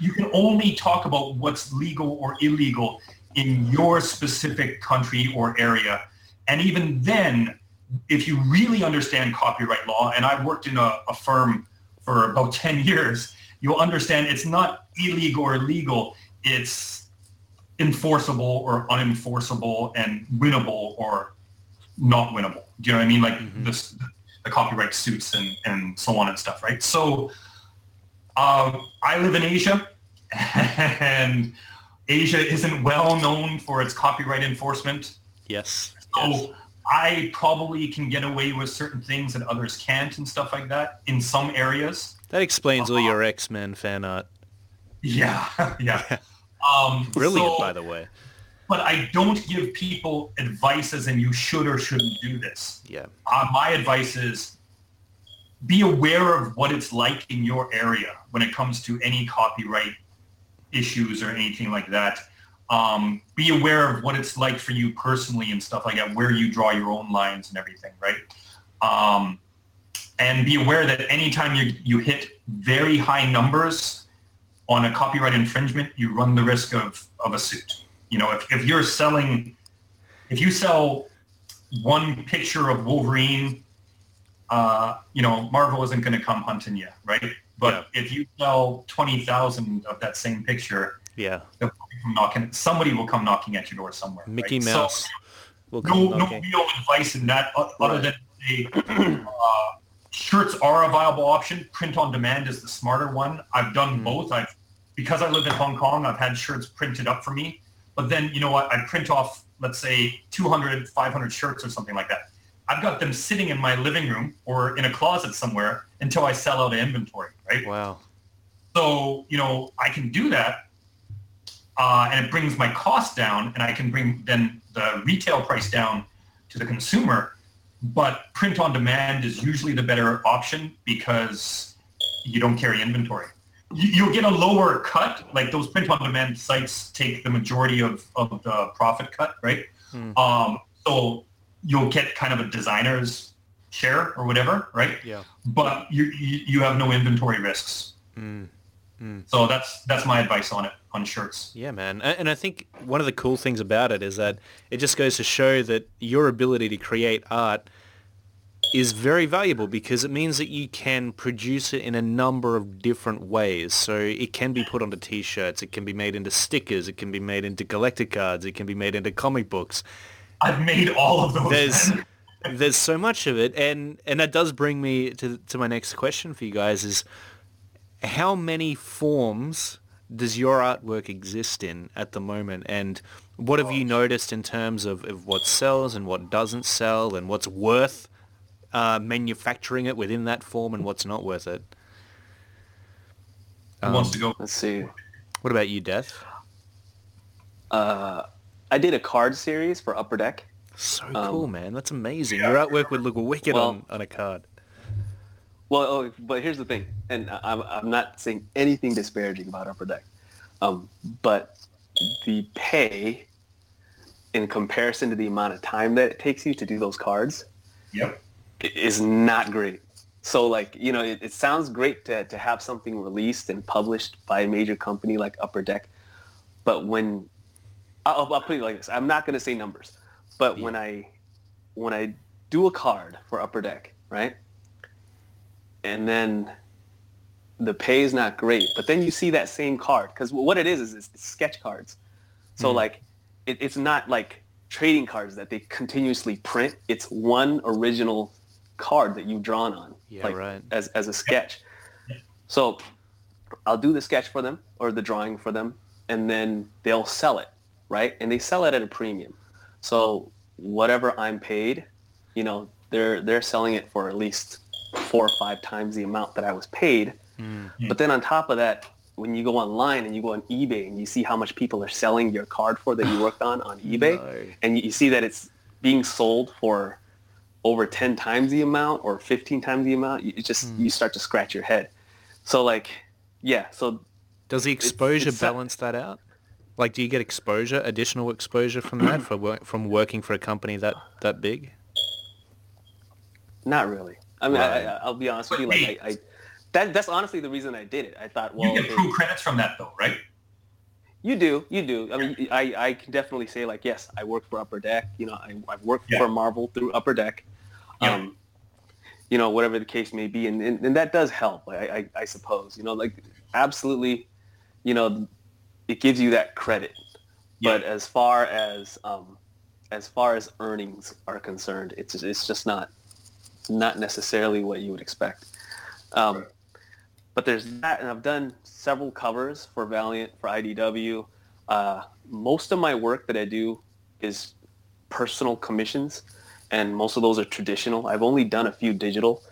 C: you can only talk about what's legal or illegal in your specific country or area, and even then, if you really understand copyright law, and I've worked in a, a firm for about [LAUGHS] 10 years, you'll understand it's not illegal or legal. It's enforceable or unenforceable and winnable or not winnable. Do you know what I mean? Like this, the copyright suits and, and so on and stuff, right? So um, I live in Asia [LAUGHS] and Asia isn't well known for its copyright enforcement.
A: Yes.
C: So
A: yes.
C: I probably can get away with certain things that others can't and stuff like that in some areas.
A: That explains
C: uh,
A: all your X-Men fan art.
C: Yeah, [LAUGHS] yeah. Um,
A: Brilliant,
C: so-
A: by the way.
C: But I don't give people advice as in you should or shouldn't do this.
A: Yeah.
C: Uh, my advice is be aware of what it's like in your area when it comes to any copyright issues or anything like that. Um, be aware of what it's like for you personally and stuff like that, where you draw your own lines and everything, right? Um, and be aware that anytime you, you hit very high numbers on a copyright infringement, you run the risk of, of a suit. You know, if, if you're selling, if you sell one picture of Wolverine, uh, you know, Marvel isn't going to come hunting you, right? But if you sell 20,000 of that same picture,
A: Yeah.
C: knocking, somebody will come knocking at your door somewhere.
A: Mickey
C: right? So-
A: Mouse will come
C: no, no real advice in that other
B: Right.
C: than say, uh, shirts are a viable option. Print on demand is the smarter one. I've done
A: Mm.
C: both. I've because I live in Hong Kong, I've had shirts printed up for me. But then, you know what? I print off, let's say, 200, 500 shirts or something like that. I've got them sitting in my living room or in a closet somewhere until I sell out of inventory, right?
A: Wow.
C: So, you know, I can do that uh, and it brings my cost down and I can bring then the retail price down to the consumer. But print on demand is usually the better option because you don't carry inventory. You, you'll get a lower cut, like those print on demand sites take the majority of, of the profit cut, right?
A: Hmm.
C: Um, so you'll get kind of a designer's share or whatever, right?
A: Yeah.
C: But you, you, you have no inventory risks.
A: Mm.
C: So that's that's my advice on it on shirts.
A: Yeah, man. And I think one of the cool things about it is that it just goes to show that your ability to create art is very valuable because it means that you can produce it in a number of different ways. So it can be put onto t-shirts, it can be made into stickers, it can be made into collector cards, it can be made into comic books.
C: I've made all of those.
A: There's there's so much of it and and that does bring me to to my next question for you guys is how many forms does your artwork exist in at the moment and what have you noticed in terms of, of what sells and what doesn't sell and what's worth uh, manufacturing it within that form and what's not worth it
C: Who wants to go?
B: Let's see.
A: what about you death
B: Uh, I did a card series for Upper Deck.
A: so
B: Um,
A: cool man that's amazing your artwork would look wicked
B: Well-
A: on, on a card
B: Well, oh, but here's the thing, and I- I'm, I'm not saying anything disparaging about Upper Deck, um, but the pay in comparison to the amount of time that it takes you to do those cards
C: Yep.
B: Is not great. So like, you know, it, it sounds great to, to have something released and published by a major company like Upper Deck, but when I'll, I'll put it like this, I'm not going to say numbers, but when I when I do a card for Upper Deck, right, and then the pay is not great, but then you see that same card because what it is is it's sketch cards. So mm-hmm. like, it, it's not like trading cards that they continuously print. It's one original card that you've drawn on,
A: Yeah,
B: like
A: right.
B: as as a sketch. So I'll do the sketch for them or the drawing for them, and then they'll sell it, right? And they sell it at a premium. So whatever I'm paid, you know, they're they're selling it for at least four or five times the amount that I was paid. Hmm. But then on top of that, when you go online and you go on eBay and you see how much people are selling your card for that you worked on on eBay,
A: No.
B: and you see that it's being sold for over 10 times the amount or 15 times the amount, you it just hmm. you start to scratch your head. So like, yeah, so
A: Does the exposure
B: it's-
A: balance that out? Like, do you get exposure, additional exposure from that for wor- from working for a company that that big?
B: not really. I mean,
A: Right.
B: I, I, I'll be honest with you, like. I, I that that's honestly the reason I did it. I thought, well,
C: you get
B: it-
C: crew credits from that though, right?
B: You do, you do. I mean, I, I can definitely say like, yes, I work for Upper Deck. You know, I, I've worked
C: Yeah.
B: for Marvel through Upper Deck.
C: Yeah.
B: Um, you know, whatever the case may be, and, and, and that does help. I, I, I suppose. You know, like absolutely, you know, it gives you that credit. But as far as um, as far as earnings are concerned, it's it's just not not necessarily what you would expect. Um, but there's that, and I've done several covers for Valiant, for IDW. Uh, most of my work that I do is personal commissions, and most of those are traditional. I've only done a few digital,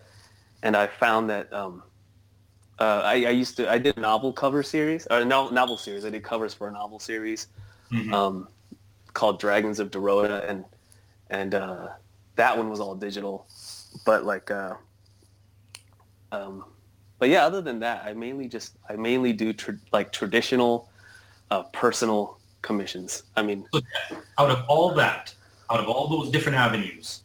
B: and I found that um, uh, I, I used to I did a novel cover series or no, novel series. I did covers for a novel series
C: Mhm.
B: um, called Dragons of Dorota, and and uh, that one was all digital. But like, uh, um, but yeah, other than that, I mainly just I mainly do like traditional uh, personal commissions. I mean,
C: out of all that, out of all those different avenues,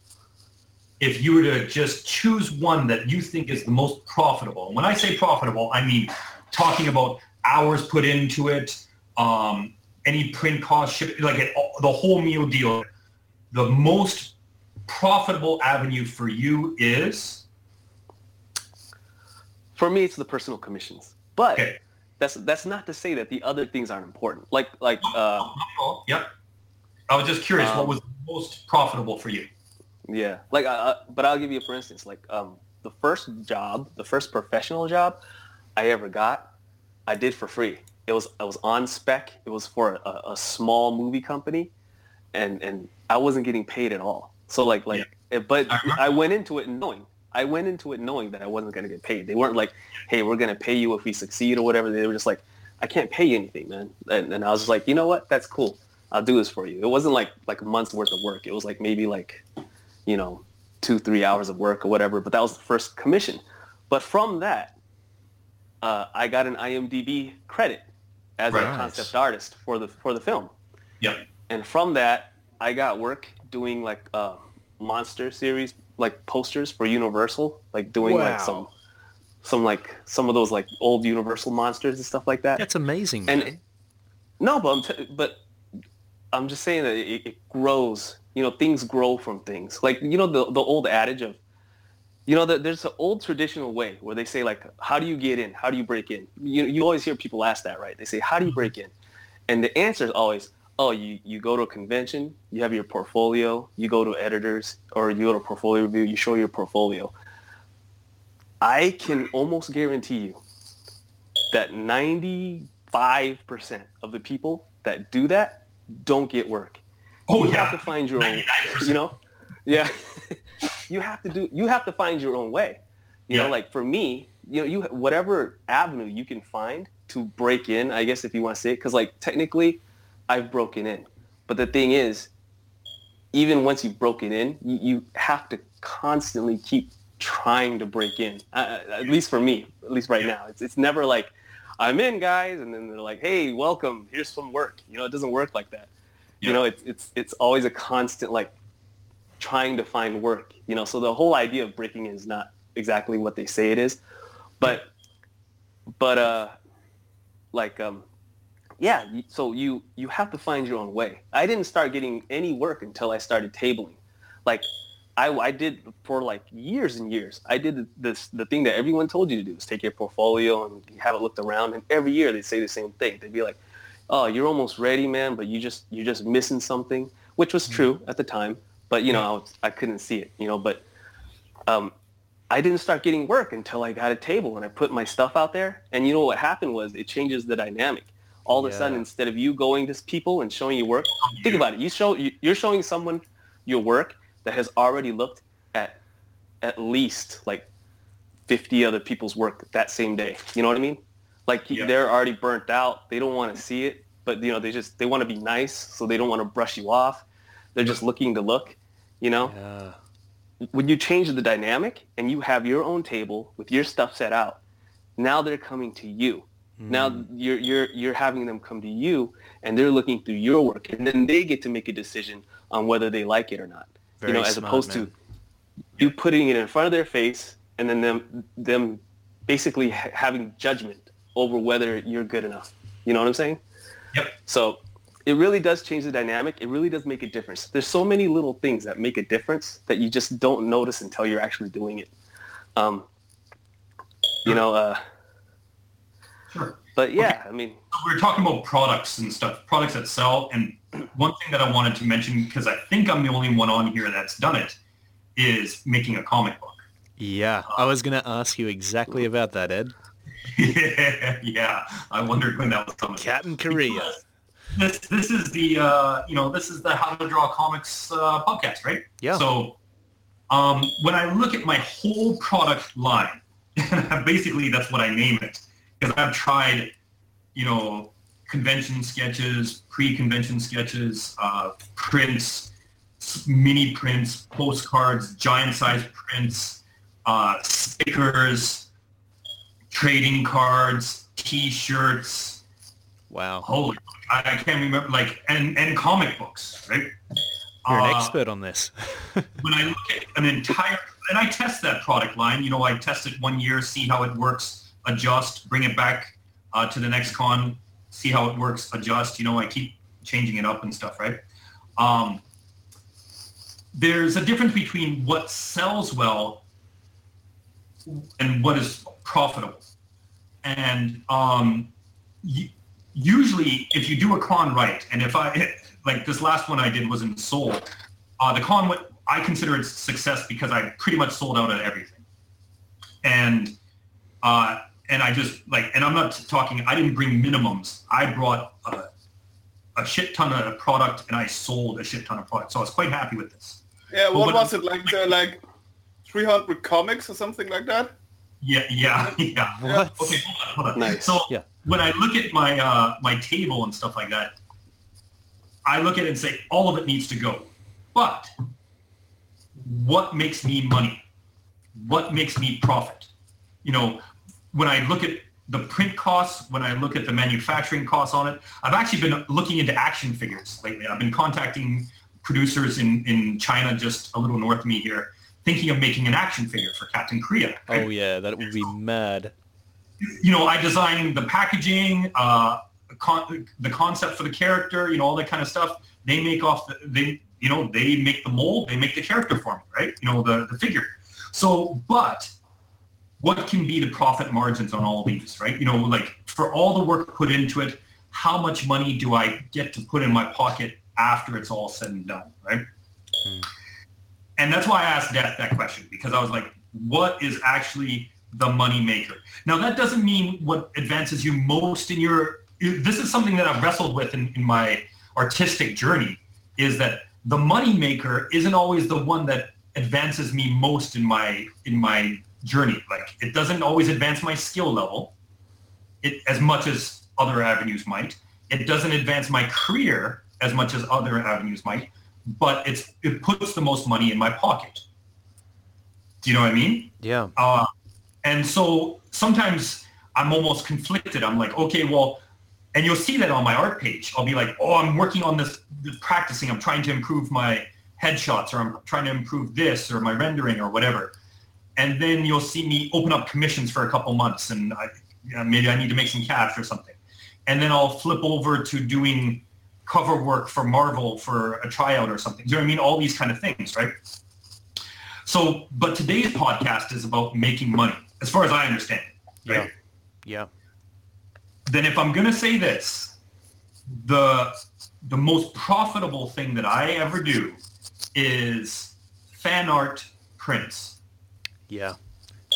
C: if you were to just choose one that you think is the most profitable, and when I say profitable, I mean talking about hours put into it, um, any print cost, ship, like it, the whole meal deal, the most profitable avenue for you is
B: for me, it's the personal commissions. But
C: okay.
B: that's that's not to say that the other things aren't important. Like like uh,
C: yep. I was just curious, what
B: Um,
C: was most profitable for you?
B: Yeah, like, uh, but I'll give you for instance, like um, the first job, the first professional job I ever got, I did for free. It was I was on spec. It was for a, a small movie company, and and I wasn't getting paid at all. So like like, it- but
C: I.
B: I went into it knowing I went into it knowing that I wasn't going to get paid. They weren't like, hey, we're going to pay you if we succeed or whatever. They were just like, I can't pay you anything, man. And, and I was just like, you know what? That's cool. I'll do this for you. It wasn't like like a month's worth of work. It was like maybe like you know, two, three hours of work or whatever. But that was the first commission. But from that, uh, I got an IMDb credit as
C: Right.
B: a concept artist for the for the film.
C: Yep.
B: And from that, I got work doing like uh, monster series, like posters for Universal, like doing like some some like some of those like old Universal monsters and stuff like that.
A: That's amazing.
B: And
A: man.
B: no, but I'm t- but I'm just saying that it, it grows. You know, things grow from things. Like you know the the old adage of you know, there's an old traditional way where they say like, how do you get in? How do you break in? You, you always hear people ask that, right? They say, how do you mm-hmm. break in? And the answer is always, oh, you, you go to a convention, you have your portfolio, you go to editors, or you go to portfolio review, you show your portfolio. I can almost guarantee you that 95% of the people that do that don't get work.
C: Oh,
B: you
C: yeah.
B: have to find your own,
C: 99%.
B: you know? Yeah. [LAUGHS] you have to do, you have to find your own way. You
C: Yeah.
B: know, like for me, you know, you, whatever avenue you can find to break in, I guess if you want to say it, because like technically I've broken in. But the thing is, even once you've broken in, you, you have to constantly keep trying to break in. Uh, at least for me, at least right now, it's it's never like I'm in, guys, and then they're like, hey, welcome, here's some work. You know, it doesn't work like that. You know, it's it's it's always a constant like trying to find work. You know, so the whole idea of breaking in is not exactly what they say it is, but but uh, like um, yeah. So you you have to find your own way. I didn't start getting any work until I started tabling. Like I, I did for like years and years. I did this the thing that everyone told you to do is take your portfolio and have it looked around. And every year they say the same thing. They'd be like, "Oh, you're almost ready, man, but you just you're just missing something," which was true at the time. But you know, I, was, I couldn't see it. You know, but um, I didn't start getting work until I got a table and I put my stuff out there. And you know what happened was it changes the dynamic. All of a sudden, instead of you going to people and showing your work, think about it. You show you- you're showing someone your work that has already looked at at least like 50 other people's work that same day. You know what I mean? Like
C: Yeah.
B: they're already burnt out. They don't want to see it, but you know they just they want to be nice, so they don't want to brush you off. They're just looking to look. You know,
A: Yeah.
B: when you change the dynamic and you have your own table with your stuff set out, now they're coming to you. Now
A: Mm.
B: you're you're you're having them come to you and they're looking through your work and then they get to make a decision on whether they like it or not.
A: Very
B: you know, as
A: smart,
B: opposed
A: man.
B: to you putting it in front of their face and then them them basically ha- having judgment over whether you're good enough. You know what I'm saying?
C: Yep.
B: So it really does change the dynamic. It really does make a difference. There's so many little things that make a difference that you just don't notice until you're actually doing it. Um, you know, uh,
C: Sure.
B: but yeah, I mean,
C: we are talking about products and stuff, products that sell. And one thing that I wanted to mention, because I think I'm the only one on here that's done it, is making a comic book.
A: Yeah, I was going to ask you exactly about that, Ed. [LAUGHS]
C: yeah, I wondered when that was coming.
A: Captain Korea.
C: This this is the uh, you know this is the How to Draw Comics uh, podcast, right?
A: Yeah.
C: So um, when I look at my whole product line, [LAUGHS] basically that's what I name it because I've tried, you know, convention sketches, pre-convention sketches, uh, prints, mini prints, postcards, giant size prints, uh, stickers, trading cards, T-shirts.
A: Wow.
C: Holy, I, I can't remember. Like and and comic books, right?
A: You're an
C: Uh,
A: expert on this. [LAUGHS]
C: when I look at an entire, and I test that product line, you know, I test it one year, see how it works, adjust, bring it back uh, to the next con, see how it works, adjust, you know, I keep changing it up and stuff, right? Um, there's a difference between what sells well and what is profitable. And um, y- usually if you do a con right, and if I, [LAUGHS] like this last one I did was in Seoul, uh, the con, I consider it success because I pretty much sold out of everything. And, uh, and I just like, and I'm not talking, I didn't bring minimums. I brought a, a shit ton of product and I sold a shit ton of product. So I was quite happy with this.
D: Yeah, what
C: But-
D: was it like? The, like 300 comics or something like that?
C: Yeah, yeah, [LAUGHS] yeah.
A: What?
C: Okay, hold on, hold on.
B: Nice.
C: So
A: Yeah.
C: when I look at my uh, my table and stuff like that, I look at it and say all of it needs to go. But what makes me money? What makes me profit? You know, when I look at the print costs, when I look at the manufacturing costs on it, I've actually been looking into action figures lately. I've been contacting producers in, in China just a little north of me here, thinking of making an action figure for Captain Korea.
A: Oh yeah, that would be mad.
C: you know, I designed the packaging, uh, con- the concept for the character, you know, all that kind of stuff. They make off the, they, you know, they make the mold, they make the character for me, right? You know, the, the figure. So, but what can be the profit margins on all these, right? You know, like for all the work put into it, how much money do I get to put in my pocket after it's all said and done, right? Hmm. And that's why I asked Death that question because I was like, what is actually the money maker? Now that doesn't mean what advances you most in your. This is something that I've wrestled with in, in my artistic journey. Is that the money maker isn't always the one that advances me most in my in my journey. Like it doesn't always advance my skill level, it as much as other avenues might. It doesn't advance my career as much as other avenues might, but it's it puts the most money in my pocket. Do you know what I mean?
A: Yeah.
C: Uh, and so sometimes I'm almost conflicted. I'm like, okay, well, and you'll see that on my art page. I'll be like, oh, I'm working on this, this practicing. I'm trying to improve my headshots or I'm trying to improve this or my rendering or whatever. And then you'll see me open up commissions for a couple months and I, you know, maybe I need to make some cash or something. And then I'll flip over to doing cover work for Marvel for a tryout or something. Do you know what I mean? All these kind of things, right? So, but today's podcast is about making money, as far as I understand. Right?
A: Yeah.
C: Then if I'm going to say this, the the most profitable thing that I ever do is fan art prints.
A: Yeah.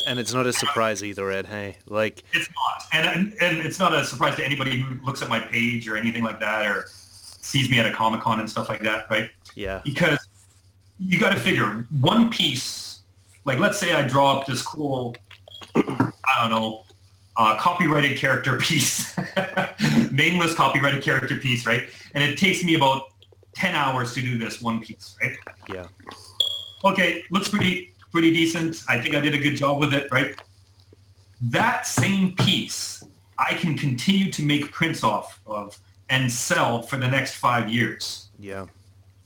A: And it's not a surprise either, Ed. Hey, like
C: It's not, and, and it's not a surprise to anybody who looks at my page or anything like that, or sees me at a comic con and stuff like that, right?
A: yeah,
C: Because you got to figure one piece. Like, let's say I draw up this cool, I don't know, uh, copyrighted character [LAUGHS] piece, nameless copyrighted character piece, right? And it takes me about ten hours to do this one piece, right?
A: yeah,
C: okay, looks pretty pretty decent. I think I did a good job with it, right? That same piece I can continue to make prints off of and sell for the next five years.
A: yeah,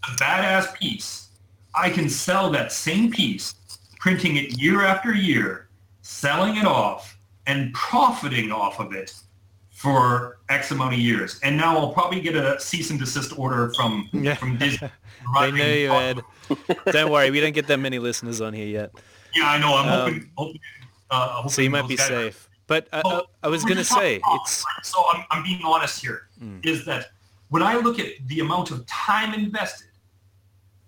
C: A badass piece, I can sell that same piece, printing it year after year, selling it off, and profiting off of it for X amount of years. And now I'll probably get a cease and desist order from
A: Yeah.
C: from Disney. [LAUGHS]
A: they know you, Ed. Don't worry, we don't get that many listeners on here yet,
C: Yeah, I know. I'm
A: Um,
C: hoping. hoping uh, hoping
A: so you might be safe. But I, I,
C: Well,
A: I was gonna say
C: profit,
A: it's
C: right? So I'm, I'm being honest here. Is
A: Mm.
C: that when I look at the amount of time invested,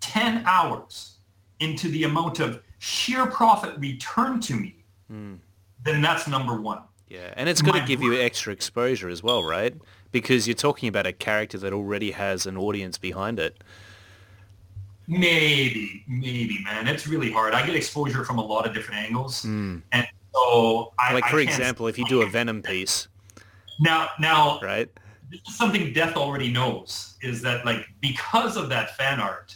C: 10 hours into the amount of sheer profit returned to me,
A: Mm.
C: then that's number one.
A: Yeah, and it's going to give you extra exposure as well, right? Because you're talking about a character that already has an audience behind it.
C: Maybe, maybe, man. It's really hard. I get exposure from a lot of different angles.
A: Mm.
C: And so I
A: Like for
C: can't-
A: example, if you do a Venom piece,
C: now, now
A: right?
C: this is something Death already knows is that like because of that fan art,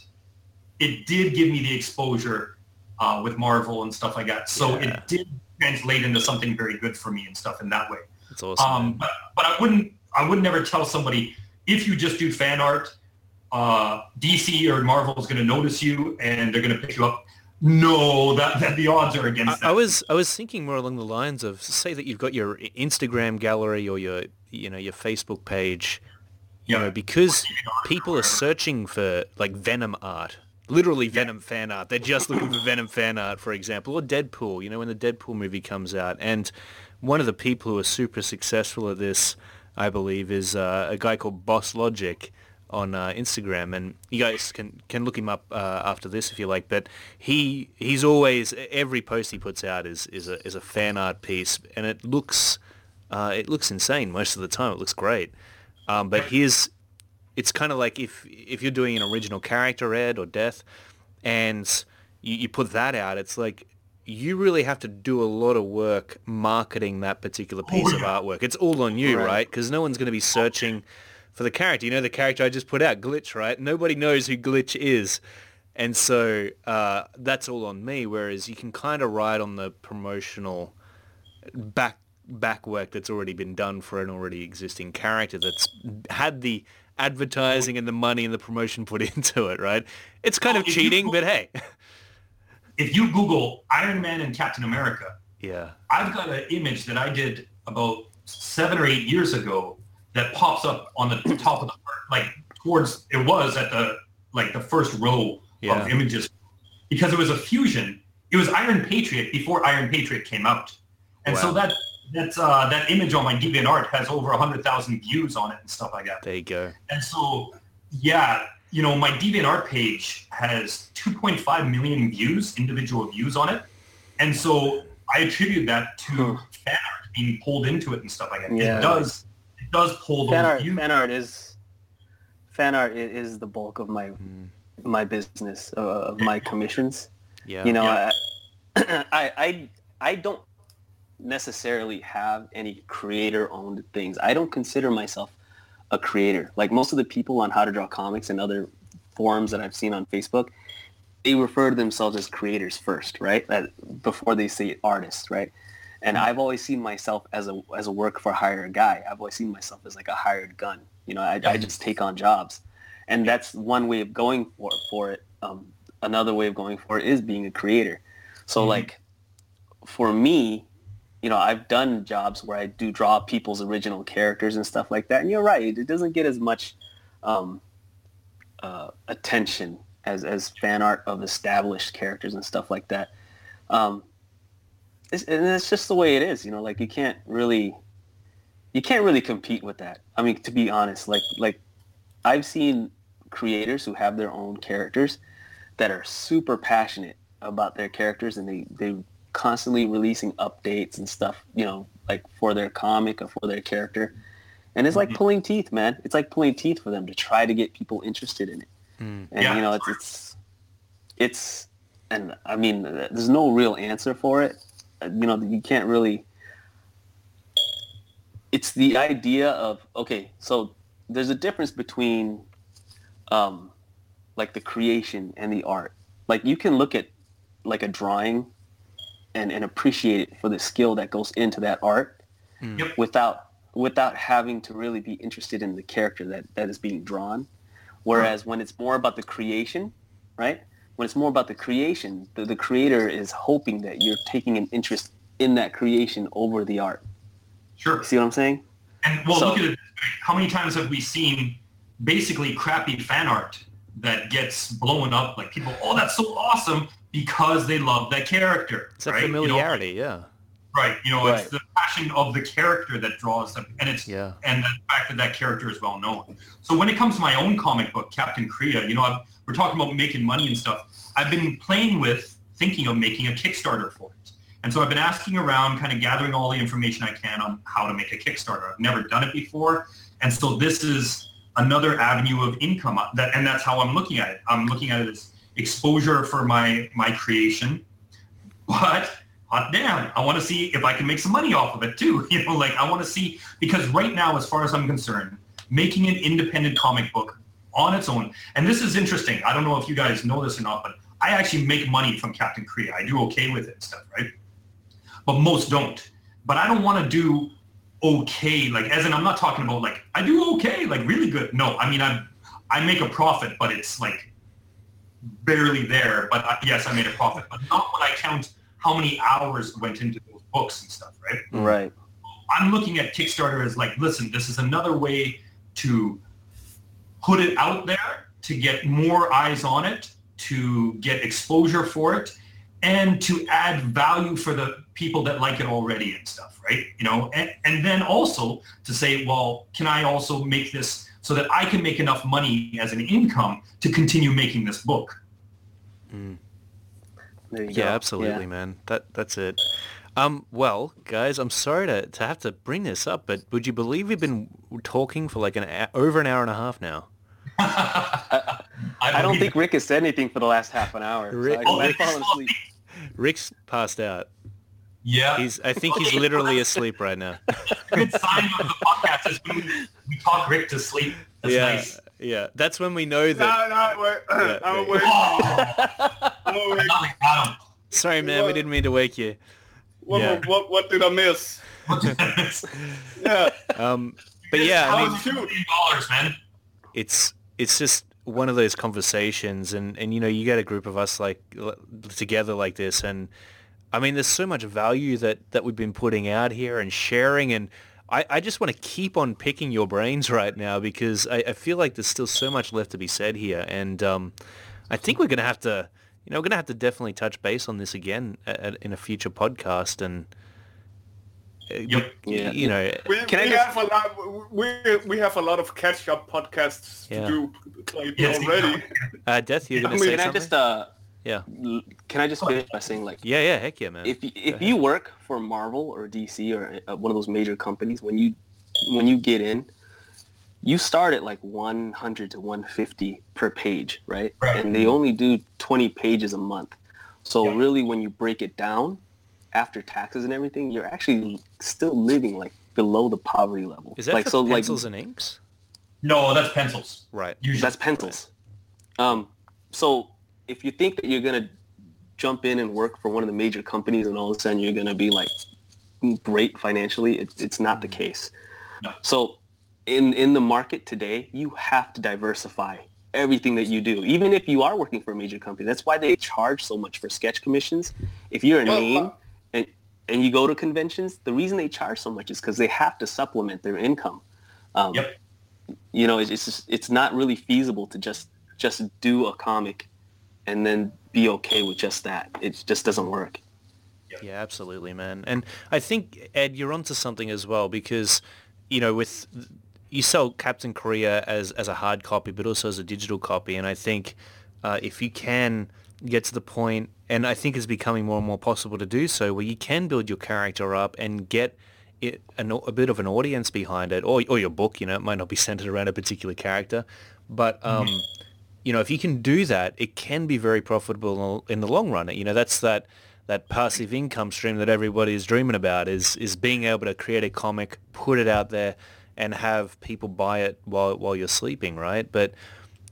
C: it did give me the exposure uh, with Marvel and stuff like that. So
A: Yeah.
C: it did translate into something very good for me and stuff in that way.
A: It's awesome.
C: Um, but but I wouldn't I would never tell somebody if you just do fan art, uh, DC or Marvel is going to notice you and they're going to pick you up. No, that, that the odds are against
A: I,
C: that.
A: I was I was thinking more along the lines of say that you've got your Instagram gallery or your you know your Facebook page, you
C: Yeah.
A: know because people are searching for like Venom art, literally Venom fan art. They're just looking for Venom fan art, for example, or Deadpool. You know when the Deadpool movie comes out, and one of the people who are super successful at this, I believe, is uh, a guy called Boss Logic on uh, Instagram, and you guys can can look him up uh, after this if you like. But he he's always every post he puts out is is a is a fan art piece, and it looks uh, it looks insane most of the time. It looks great, um, but his it's kind of like if if you're doing an original character Ed or Death, and you, you put that out, it's like you really have to do a lot of work marketing that particular piece of artwork. It's all on you,
B: Right.
A: right? Because no one's going to be searching for the character. You know the character I just put out, Glitch, right? Nobody knows who Glitch is. And so uh, that's all on me. Whereas you can kind of ride on the promotional back back work that's already been done for an already existing character that's had the advertising and the money and the promotion put [LAUGHS] into it, right? It's kind
C: Well,
A: of cheating,
C: go-
A: but hey, [LAUGHS]
C: if you Google Iron Man and Captain America,
A: yeah,
C: I've got an image that I did about seven or eight years ago that pops up on the [CLEARS THROAT] top of the like towards it was at the like the first row
A: Yeah.
C: of images. Because it was a fusion. It was Iron Patriot before Iron Patriot came out, and so that that uh, that image on my DeviantArt has over hundred thousand views on it and stuff like that.
A: There you go.
C: And so, yeah, you know, my DeviantArt page has 2.5 million views, individual views on it. And so I attribute that to
B: Hmm.
C: fan art being pulled into it and stuff like that.
B: Yeah.
C: It does, it does pull those
B: fan art,
C: views.
B: fan art is fan art i- is the bulk of my
A: Mm,
B: my business uh, of my commissions.
A: yeah.
B: You know,
C: Yeah.
B: I, [CLEARS THROAT] I I I don't necessarily have any creator owned things. I don't consider myself a creator. Like most of the people on How to Draw Comics and other forums that I've seen on Facebook, they refer to themselves as creators first, right? That, before they say artists, right? And I've always seen myself as a as a work for hire guy. I've always seen myself as like a hired gun. You know, I, I just take on jobs, and that's one way of going for for it. Um, another way of going for it is being a creator. So
C: Mhm.
B: like, for me, you know, I've done jobs where I do draw people's original characters and stuff like that. And you're right, it doesn't get as much um, uh, attention as, as fan art of established characters and stuff like that. Um, it's, and it's just the way it is, you know, like you can't really, you can't really compete with that. I mean, to be honest, like, like I've seen creators who have their own characters that are super passionate about their characters and they, they constantly releasing updates and stuff, you know, like for their comic or for their character. And it's like
C: Mhm.
B: pulling teeth, man. It's like pulling teeth for them to try to get people interested in it.
A: Mm.
B: And
C: Yeah.
B: you know, it's it's it's and I mean, there's no real answer for it. Uh, You know, you can't really. It's the idea of okay, so there's a difference between, um, like the creation and the art. Like you can look at like a drawing, and and appreciate it for the skill that goes into that art,
A: Mm.
B: Without without having to really be interested in the character that that is being drawn. Whereas when it's more about the creation, right? When it's more about the creation, the, the creator is hoping that you're taking an interest in that creation over the art.
C: Sure.
B: See what I'm saying?
C: And well,
B: So-
C: look at it. How many times have we seen basically crappy fan art that gets blown up? Like people, oh, that's so awesome because they love that character.
A: It's a
C: right? You know,
A: familiarity, yeah.
C: right. You know,
B: Right.
C: it's the passion of the character that draws them, and it's
A: Yeah.
C: and the fact that that character is well known. So when it comes to my own comic book, Captain Korea, you know, I've, we're talking about making money and stuff. I've been playing with thinking of making a Kickstarter for it. And so I've been asking around, kind of gathering all the information I can on how to make a Kickstarter. I've never done it before. And so this is another avenue of income uh, that, and that's how I'm looking at it. I'm looking at it as exposure for my, my creation, but hot damn, I want to see if I can make some money off of it too. [LAUGHS] You know, like I want to see because right now, as far as I'm concerned, making an independent comic book on its own, and this is interesting. I don't know if you guys know this or not, but I actually make money from Captain Korea. I do okay with it and stuff, right? But most don't. But I don't want to do okay, like as in I'm not talking about like I do okay, like really good. No, I mean I I make a profit, but it's like barely there. But I, yes, I made a profit, but not when I count how many hours went into those books and stuff, right?
B: Right.
C: I'm looking at Kickstarter as like, listen, this is another way to put it out there, to get more eyes on it, to get exposure for it, and to add value for the people that like it already and stuff, right? You know, and, and then also to say, well, can I also make this so that I can make enough money as an income to continue making this book?
A: Mm. Yeah,
B: go.
A: absolutely, man. That that's it. Um, well, guys, I'm sorry to, to have to bring this up, but would you believe we've been talking for like an hou- over an hour and a half now? [LAUGHS]
C: I,
B: I don't think Rick has said anything for the last half an hour. So I,
C: Oh,
B: I've
C: Rick
B: fallen asleep.
A: Rick's passed out.
C: Yeah.
A: He's I think he's literally asleep right now. [LAUGHS]
C: good sign of the podcast is when we, we talk Rick to sleep. That's
A: yeah,
C: nice.
A: yeah. That's when we know that.
D: No, no, wait.
A: Yeah,
D: I'm
A: yeah.
D: awake.
C: Oh,
D: I'm awake.
C: now they got
A: Sorry, man. We didn't mean to wake you.
D: What,
A: Yeah.
D: what, what did I miss? Yeah.
A: Um, but yeah, I mean,
C: dollars, man.
A: it's it's just one of those conversations and and you know you get a group of us like l- together like this and i mean there's so much value that that we've been putting out here and sharing and i i just want to keep on picking your brains [LAUGHS] right now because i, I feel like there's still so much left to be said here and um i think we're gonna have to you know, we're going to have to definitely touch base on this again at, at, in a future podcast and, uh,
C: Yep.
B: Yeah.
A: you know,
D: We,
B: Can I
D: we
B: just-
D: have a lot. We we have a lot of catch-up podcasts
A: Yeah.
D: to do like,
C: Yes,
D: already.
A: uh, Deth, you're
C: Yeah,
A: going
D: I
A: to
D: mean,
A: say
B: Can I
A: something?
B: just uh,
A: Yeah.
B: can I just finish by saying like
A: Yeah, yeah, heck yeah, man.
B: if you, if you work for Marvel or DC or uh, one of those major companies, when you when you get in, you start at like 100 to 150 per page, right?
C: Right.
B: And they only do 20 pages a month. So
C: Yeah.
B: really, when you break it down after taxes and everything, you're actually still living like below the poverty level.
A: Is that
B: like
A: for
B: so
A: pencils
B: like
A: and inks?
C: No, that's pencils.
A: Right.
C: Usually.
B: that's pencils. Um, so if you think that you're gonna jump in and work for one of the major companies and all of a sudden you're gonna be like great financially, it's it's not the case.
C: No.
B: So in in the market today, you have to diversify everything that you do, even if you are working for a major company. That's why they charge so much for sketch commissions. If you're a
D: Well,
B: name and and you go to conventions, the reason they charge so much is because they have to supplement their income. Um,
C: Yep.
B: You know, it's it's, just, it's not really feasible to just just do a comic and then be okay with just that. It just doesn't work.
A: Yeah, absolutely, man. And I think Ed, you're onto something as well because, you know, with you sell Captain Korea as as a hard copy, but also as a digital copy, and I think uh, if you can get to the point, and I think it's becoming more and more possible to do so, where you can build your character up and get it an, a bit of an audience behind it, or or your book, you know, it might not be centered around a particular character, but um, you know, if you can do that, it can be very profitable in the long run. You know, that's that that passive income stream that everybody is dreaming about is is being able to create a comic, put it out there, and have people buy it while while you're sleeping, right? But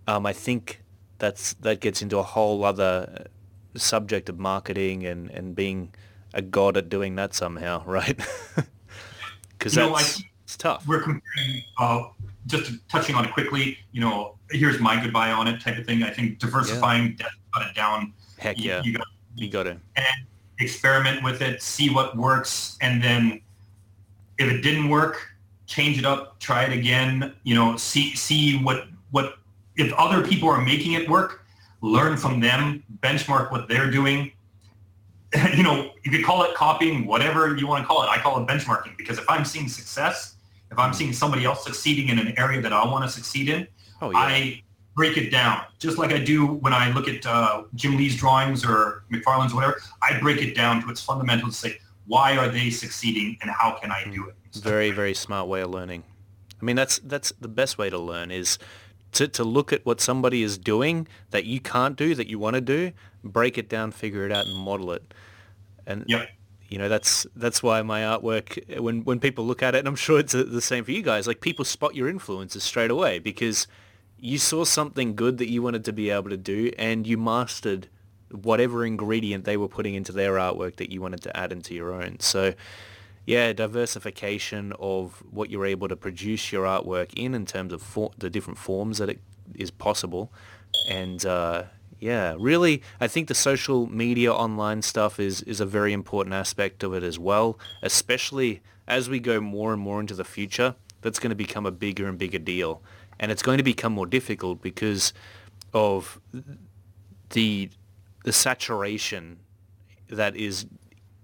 A: um, I think that's that gets into a whole other subject of marketing and and being a god at doing that somehow, [LAUGHS] right? [LAUGHS] Because
C: know,
A: that's
C: I-
A: it's tough.
C: we're comparing, uh, just touching on it quickly, you know, here's my goodbye on it type of thing. I think diversifying, definitely cut it down.
A: Heck
C: You-
A: yeah,
C: You, got
A: you got to.
C: and experiment with it, see what works, and then if it didn't work, change it up, try it again. You know, see see what what if other people are making it work, learn from them, benchmark what they're doing. [LAUGHS] you know, you could call it copying, whatever you want to call it. I call it benchmarking because if I'm seeing success, if I'm hmm. seeing somebody else succeeding in an area that I want to succeed in,
A: Oh yeah.
C: I break it down, just like I do when I look at uh, Jim Lee's drawings or McFarlane's, whatever. I break it down to its fundamentals. To say, why are they succeeding, and how can I do it?
A: very very smart way of learning i mean that's that's the best way to learn is to, to look at what somebody is doing that you can't do that you want to do break it down figure it out and model it and
C: Yep.
A: you know that's that's why my artwork when when people look at it and i'm sure it's the same for you guys like people spot your influences straight away because you saw something good that you wanted to be able to do and you mastered whatever ingredient they were putting into their artwork that you wanted to add into your own so yeah, diversification of what you're able to produce your artwork in, in terms of for, the different forms that it is possible, and uh, yeah, really, I think the social media online stuff is is a very important aspect of it as well, especially as we go more and more into the future. That's going to become a bigger and bigger deal, and it's going to become more difficult because of the the saturation that is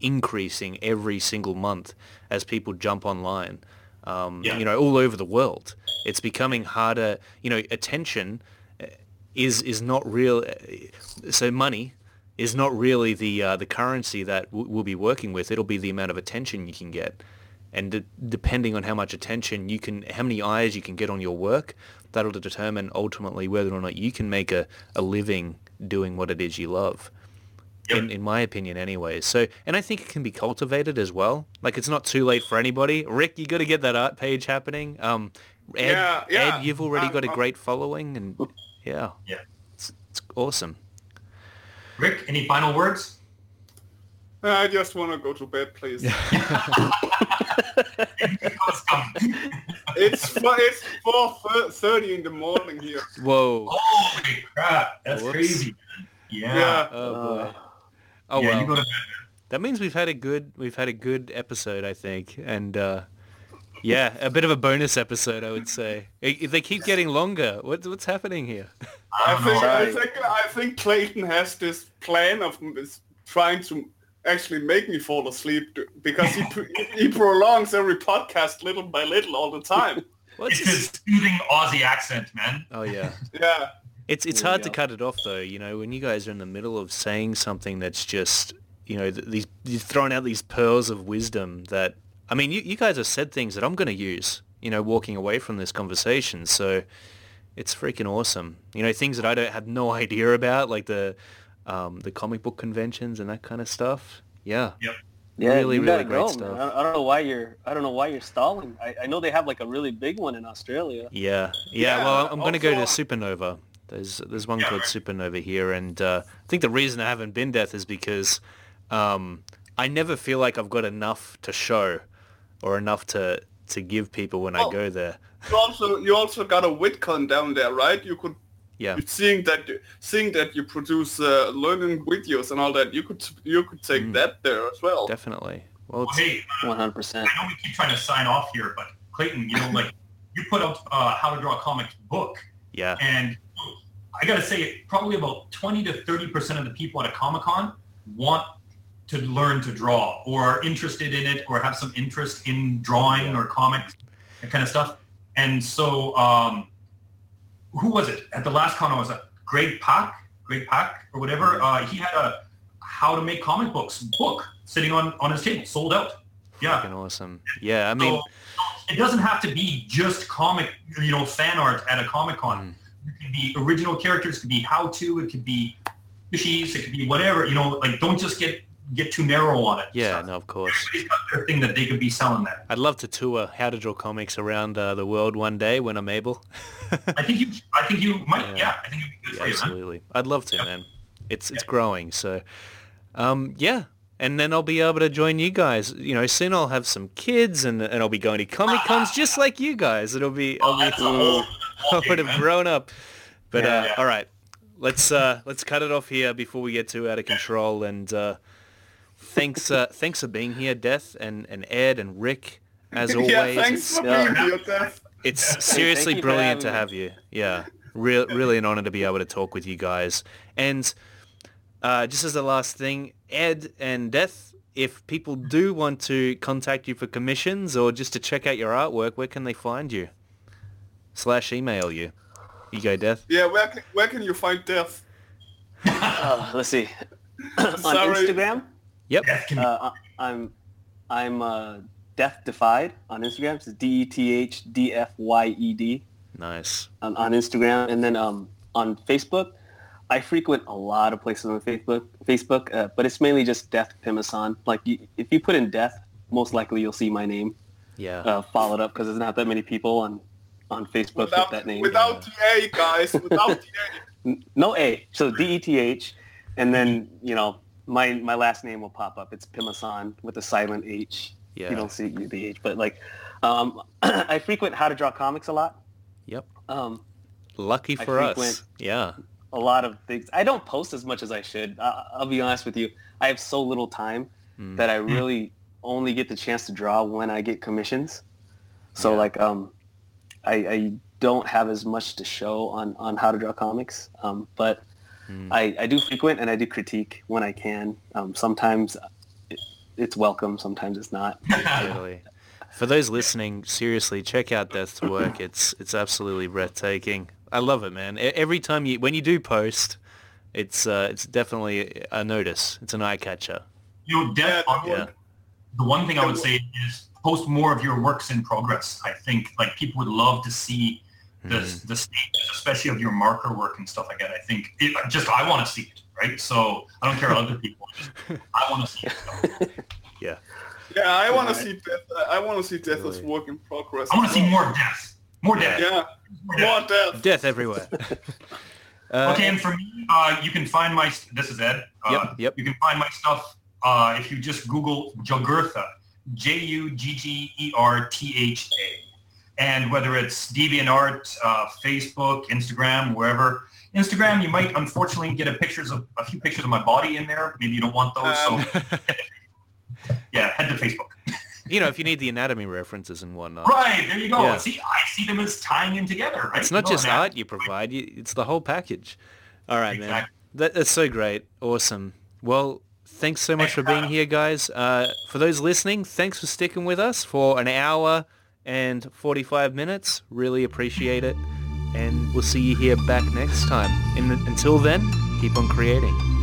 A: increasing every single month as people jump online. Um,
C: Yeah.
A: You know, all over the world, it's becoming harder. You know, attention uh, is is not real. uh, So money is not really the uh, the currency that w- we'll be working with. It'll be the amount of attention you can get, and de- depending on how much attention you can, how many eyes you can get on your work, that'll determine ultimately whether or not you can make a, a living doing what it is you love
C: Yep.
A: in, in my opinion anyway. So, and I think it can be cultivated as well. Like it's not too late for anybody. Rick, you got to get that art page happening. Um, Ed,
D: Yeah, yeah.
A: Ed, you've already
D: Um,
A: got a
D: um,
A: great following and yeah,
C: Yeah.
A: it's, it's awesome.
C: Rick, any final words?
D: I just want to go to bed, please. [LAUGHS] [LAUGHS] [LAUGHS] it's four, it's four thirty in the morning here.
A: Whoa.
C: Holy crap, that's
A: Whoops.
C: crazy. Yeah.
D: Yeah.
A: Oh boy.
B: Uh,
A: Oh
C: yeah,
A: well.
C: you
A: That means we've had a good we've had a good episode, I think, and uh, Yeah, a bit of a bonus episode, I would say. I- They keep getting longer. What, what's happening here?
D: I
C: don't
D: think I think I think Clayton has this plan of trying to actually make me fall asleep because he he prolongs every podcast little by little all the time. [LAUGHS]
A: What's
C: It's his soothing Aussie accent, man.
A: Oh yeah. [LAUGHS]
D: Yeah.
A: It's it's
B: There we
A: hard to cut it off though. You know, when you guys are in the middle of saying something that's just you know these you're throwing out these pearls of wisdom that I mean you, you guys have said things that I'm going to use. You know, walking away from this conversation. So it's freaking awesome. You know, things that I don't have no [LAUGHS] idea about, like the um, the comic book conventions and that kind of stuff. Yeah.
C: Yep.
B: Yeah,
A: Really,
B: you
A: really great
B: go,
A: stuff.
B: man. I, I don't know why you're. I don't know why you're stalling. I, I know they have like a really big one in Australia.
A: Yeah, yeah.
D: Yeah,
A: well, I'm going to go to Supanova. There's there's one
C: Yeah,
A: called
C: right.
A: Supanova here, and uh, I think the reason I haven't been Deth is because um, I never feel like I've got enough to show or enough to to give people when I
D: Oh.
A: go there.
D: You also you also got a VidCon down there, right? You could
A: Yeah, [LAUGHS]
D: seeing that seeing that you produce uh, learning videos and all that. You could you could take
A: Mm.
D: that there as well.
A: definitely. Well,
C: Well, hey,
B: One hundred percent.
C: I know we keep trying to sign off here, but Clayton, you know, [LAUGHS] like you put out uh, How to Draw Comics book,
A: yeah,
C: and I gotta say, probably about twenty to thirty percent of the people at a Comic Con want to learn to draw, or are interested in it, or have some interest in drawing
A: Yeah.
C: or comics, that kind of stuff. And so, um, who was it at the last con? I was at Greg Pak, Greg Pak, or whatever. Uh, he had a How to Make Comic Books book sitting on on his table, sold out. Yeah.
A: freaking awesome. Yeah, I mean,
C: So it doesn't have to be just comic, you know, fan art at a Comic Con.
A: Mm.
C: It could be original characters, it could be how to, it could be fishies, it could be whatever. You know, like don't just get get too narrow on it.
A: yeah,
C: So
A: no, of course.
C: Their thing that they could be selling there.
A: I'd love to tour How to Draw Comics around uh, the world one day when I'm able.
C: I think you, I think you [LAUGHS] might,
A: Yeah.
C: yeah, I think it'd be good
A: Yeah,
C: for you, man.
A: absolutely. I'd love to,
C: Yeah.
A: man. It's it's growing, so um, yeah. And then I'll be able to join you guys. You know, soon I'll have some kids, and and I'll be going to comic cons [LAUGHS] just like you guys. It'll be
C: Oh,
A: I'll be
C: whole [LAUGHS]
A: I would have
C: man.
A: grown up. But uh, all right, let's uh, let's cut it off here before we get too out of control. And uh, thanks uh, thanks for being here, Deth and and Ed and Rick. As [LAUGHS] always,
D: yeah, thanks
A: it's,
D: for
B: Yeah.
D: being here, Deth.
A: it's seriously
B: you
A: brilliant to have you. Yeah, Real, really an honor to be able to talk with you guys. And uh, just as the last thing, Ed and Deth, if people do want to contact you for commissions or just to check out your artwork, where can they find you? Slash email you. You go, Deth.
D: Yeah, where can, where can you find Deth?
B: Uh, let's see. [LAUGHS] on
D: Sorry.
B: Instagram,
A: Yep.
C: Deth can be
B: uh, I'm I'm uh, Death Defied on Instagram. It's D E T H D F Y E D
A: Nice.
B: on, on Instagram, and then um, on Facebook. I frequent a lot of places on Facebook, Facebook, uh, but it's mainly just Deth Pimasan. Like you, if you put in Deth, most likely you'll see my name
A: Yeah.
B: uh, followed up because there's not that many people on on Facebook
D: Without,
B: with that name.
D: without the A, guys. Without the A. [LAUGHS]
B: N- No A. So D E T H, and then you know my my last name will pop up. It's Pimasan with a silent H.
A: Yeah.
B: You don't see the H, but like um, [CLEARS THROAT] I frequent How to Draw Comics a lot.
A: Yep.
B: Um,
A: Lucky
B: I
A: for us. Yeah.
B: a lot of things. I don't post as much as I should. I, I'll be honest with you. I have so little time
A: Mm.
B: that I [CLEARS THROAT] really only get the chance to draw when I get commissions. So
A: Yeah.
B: like um, I, I don't have as much to show on, on how to draw comics. Um, but
A: Mm.
B: I, I do frequent and I do critique when I can. Um, sometimes it, it's welcome. Sometimes it's not. [LAUGHS]
A: Totally. For those listening, seriously, check out Deth's work. It's it's absolutely breathtaking. I love it, man. Every time you when you do post, it's uh, it's definitely a notice. It's an eye catcher.
C: You know, Deth,
D: Yeah,
C: on-
A: Yeah.
C: the one thing I would say is post more of your works in progress. I think like people would love to see the
A: Mhm.
C: the stages, especially of your marker work and stuff like that. I think it, just I want to see it, right? So I don't care what other people. Just, [LAUGHS] I want to see it.
A: Yeah.
D: Yeah, I want to see Death. I want to see Death as work in progress.
C: I want to see more death, more death.
D: Yeah,
C: More death.
D: more Death.
A: Death everywhere. [LAUGHS] Uh,
C: Okay, and for me, uh, you can find my. This is Ed. Uh,
A: Yep, yep.
C: You can find my stuff uh, if you just Google Juggertha, J U G G E R T H A, and whether it's DeviantArt, uh, Facebook, Instagram, wherever. Instagram, you might unfortunately get a pictures of a few pictures of my body in there. Maybe you don't want those,
D: Um,
C: so [LAUGHS] yeah, head to Facebook.
A: you know, if you need the anatomy references and whatnot.
C: Right, there you go.
A: Yeah.
C: See, I see them as tying in together, right?
A: It's not
C: You
A: just art you provide, you, it's the whole package. All right, man. That, that's so great. Awesome. Well, thanks so much for being here, guys. Uh, for those listening, thanks for sticking with us for an hour and 45 minutes. Really appreciate it. And we'll see you here back next time. And until then, keep on creating.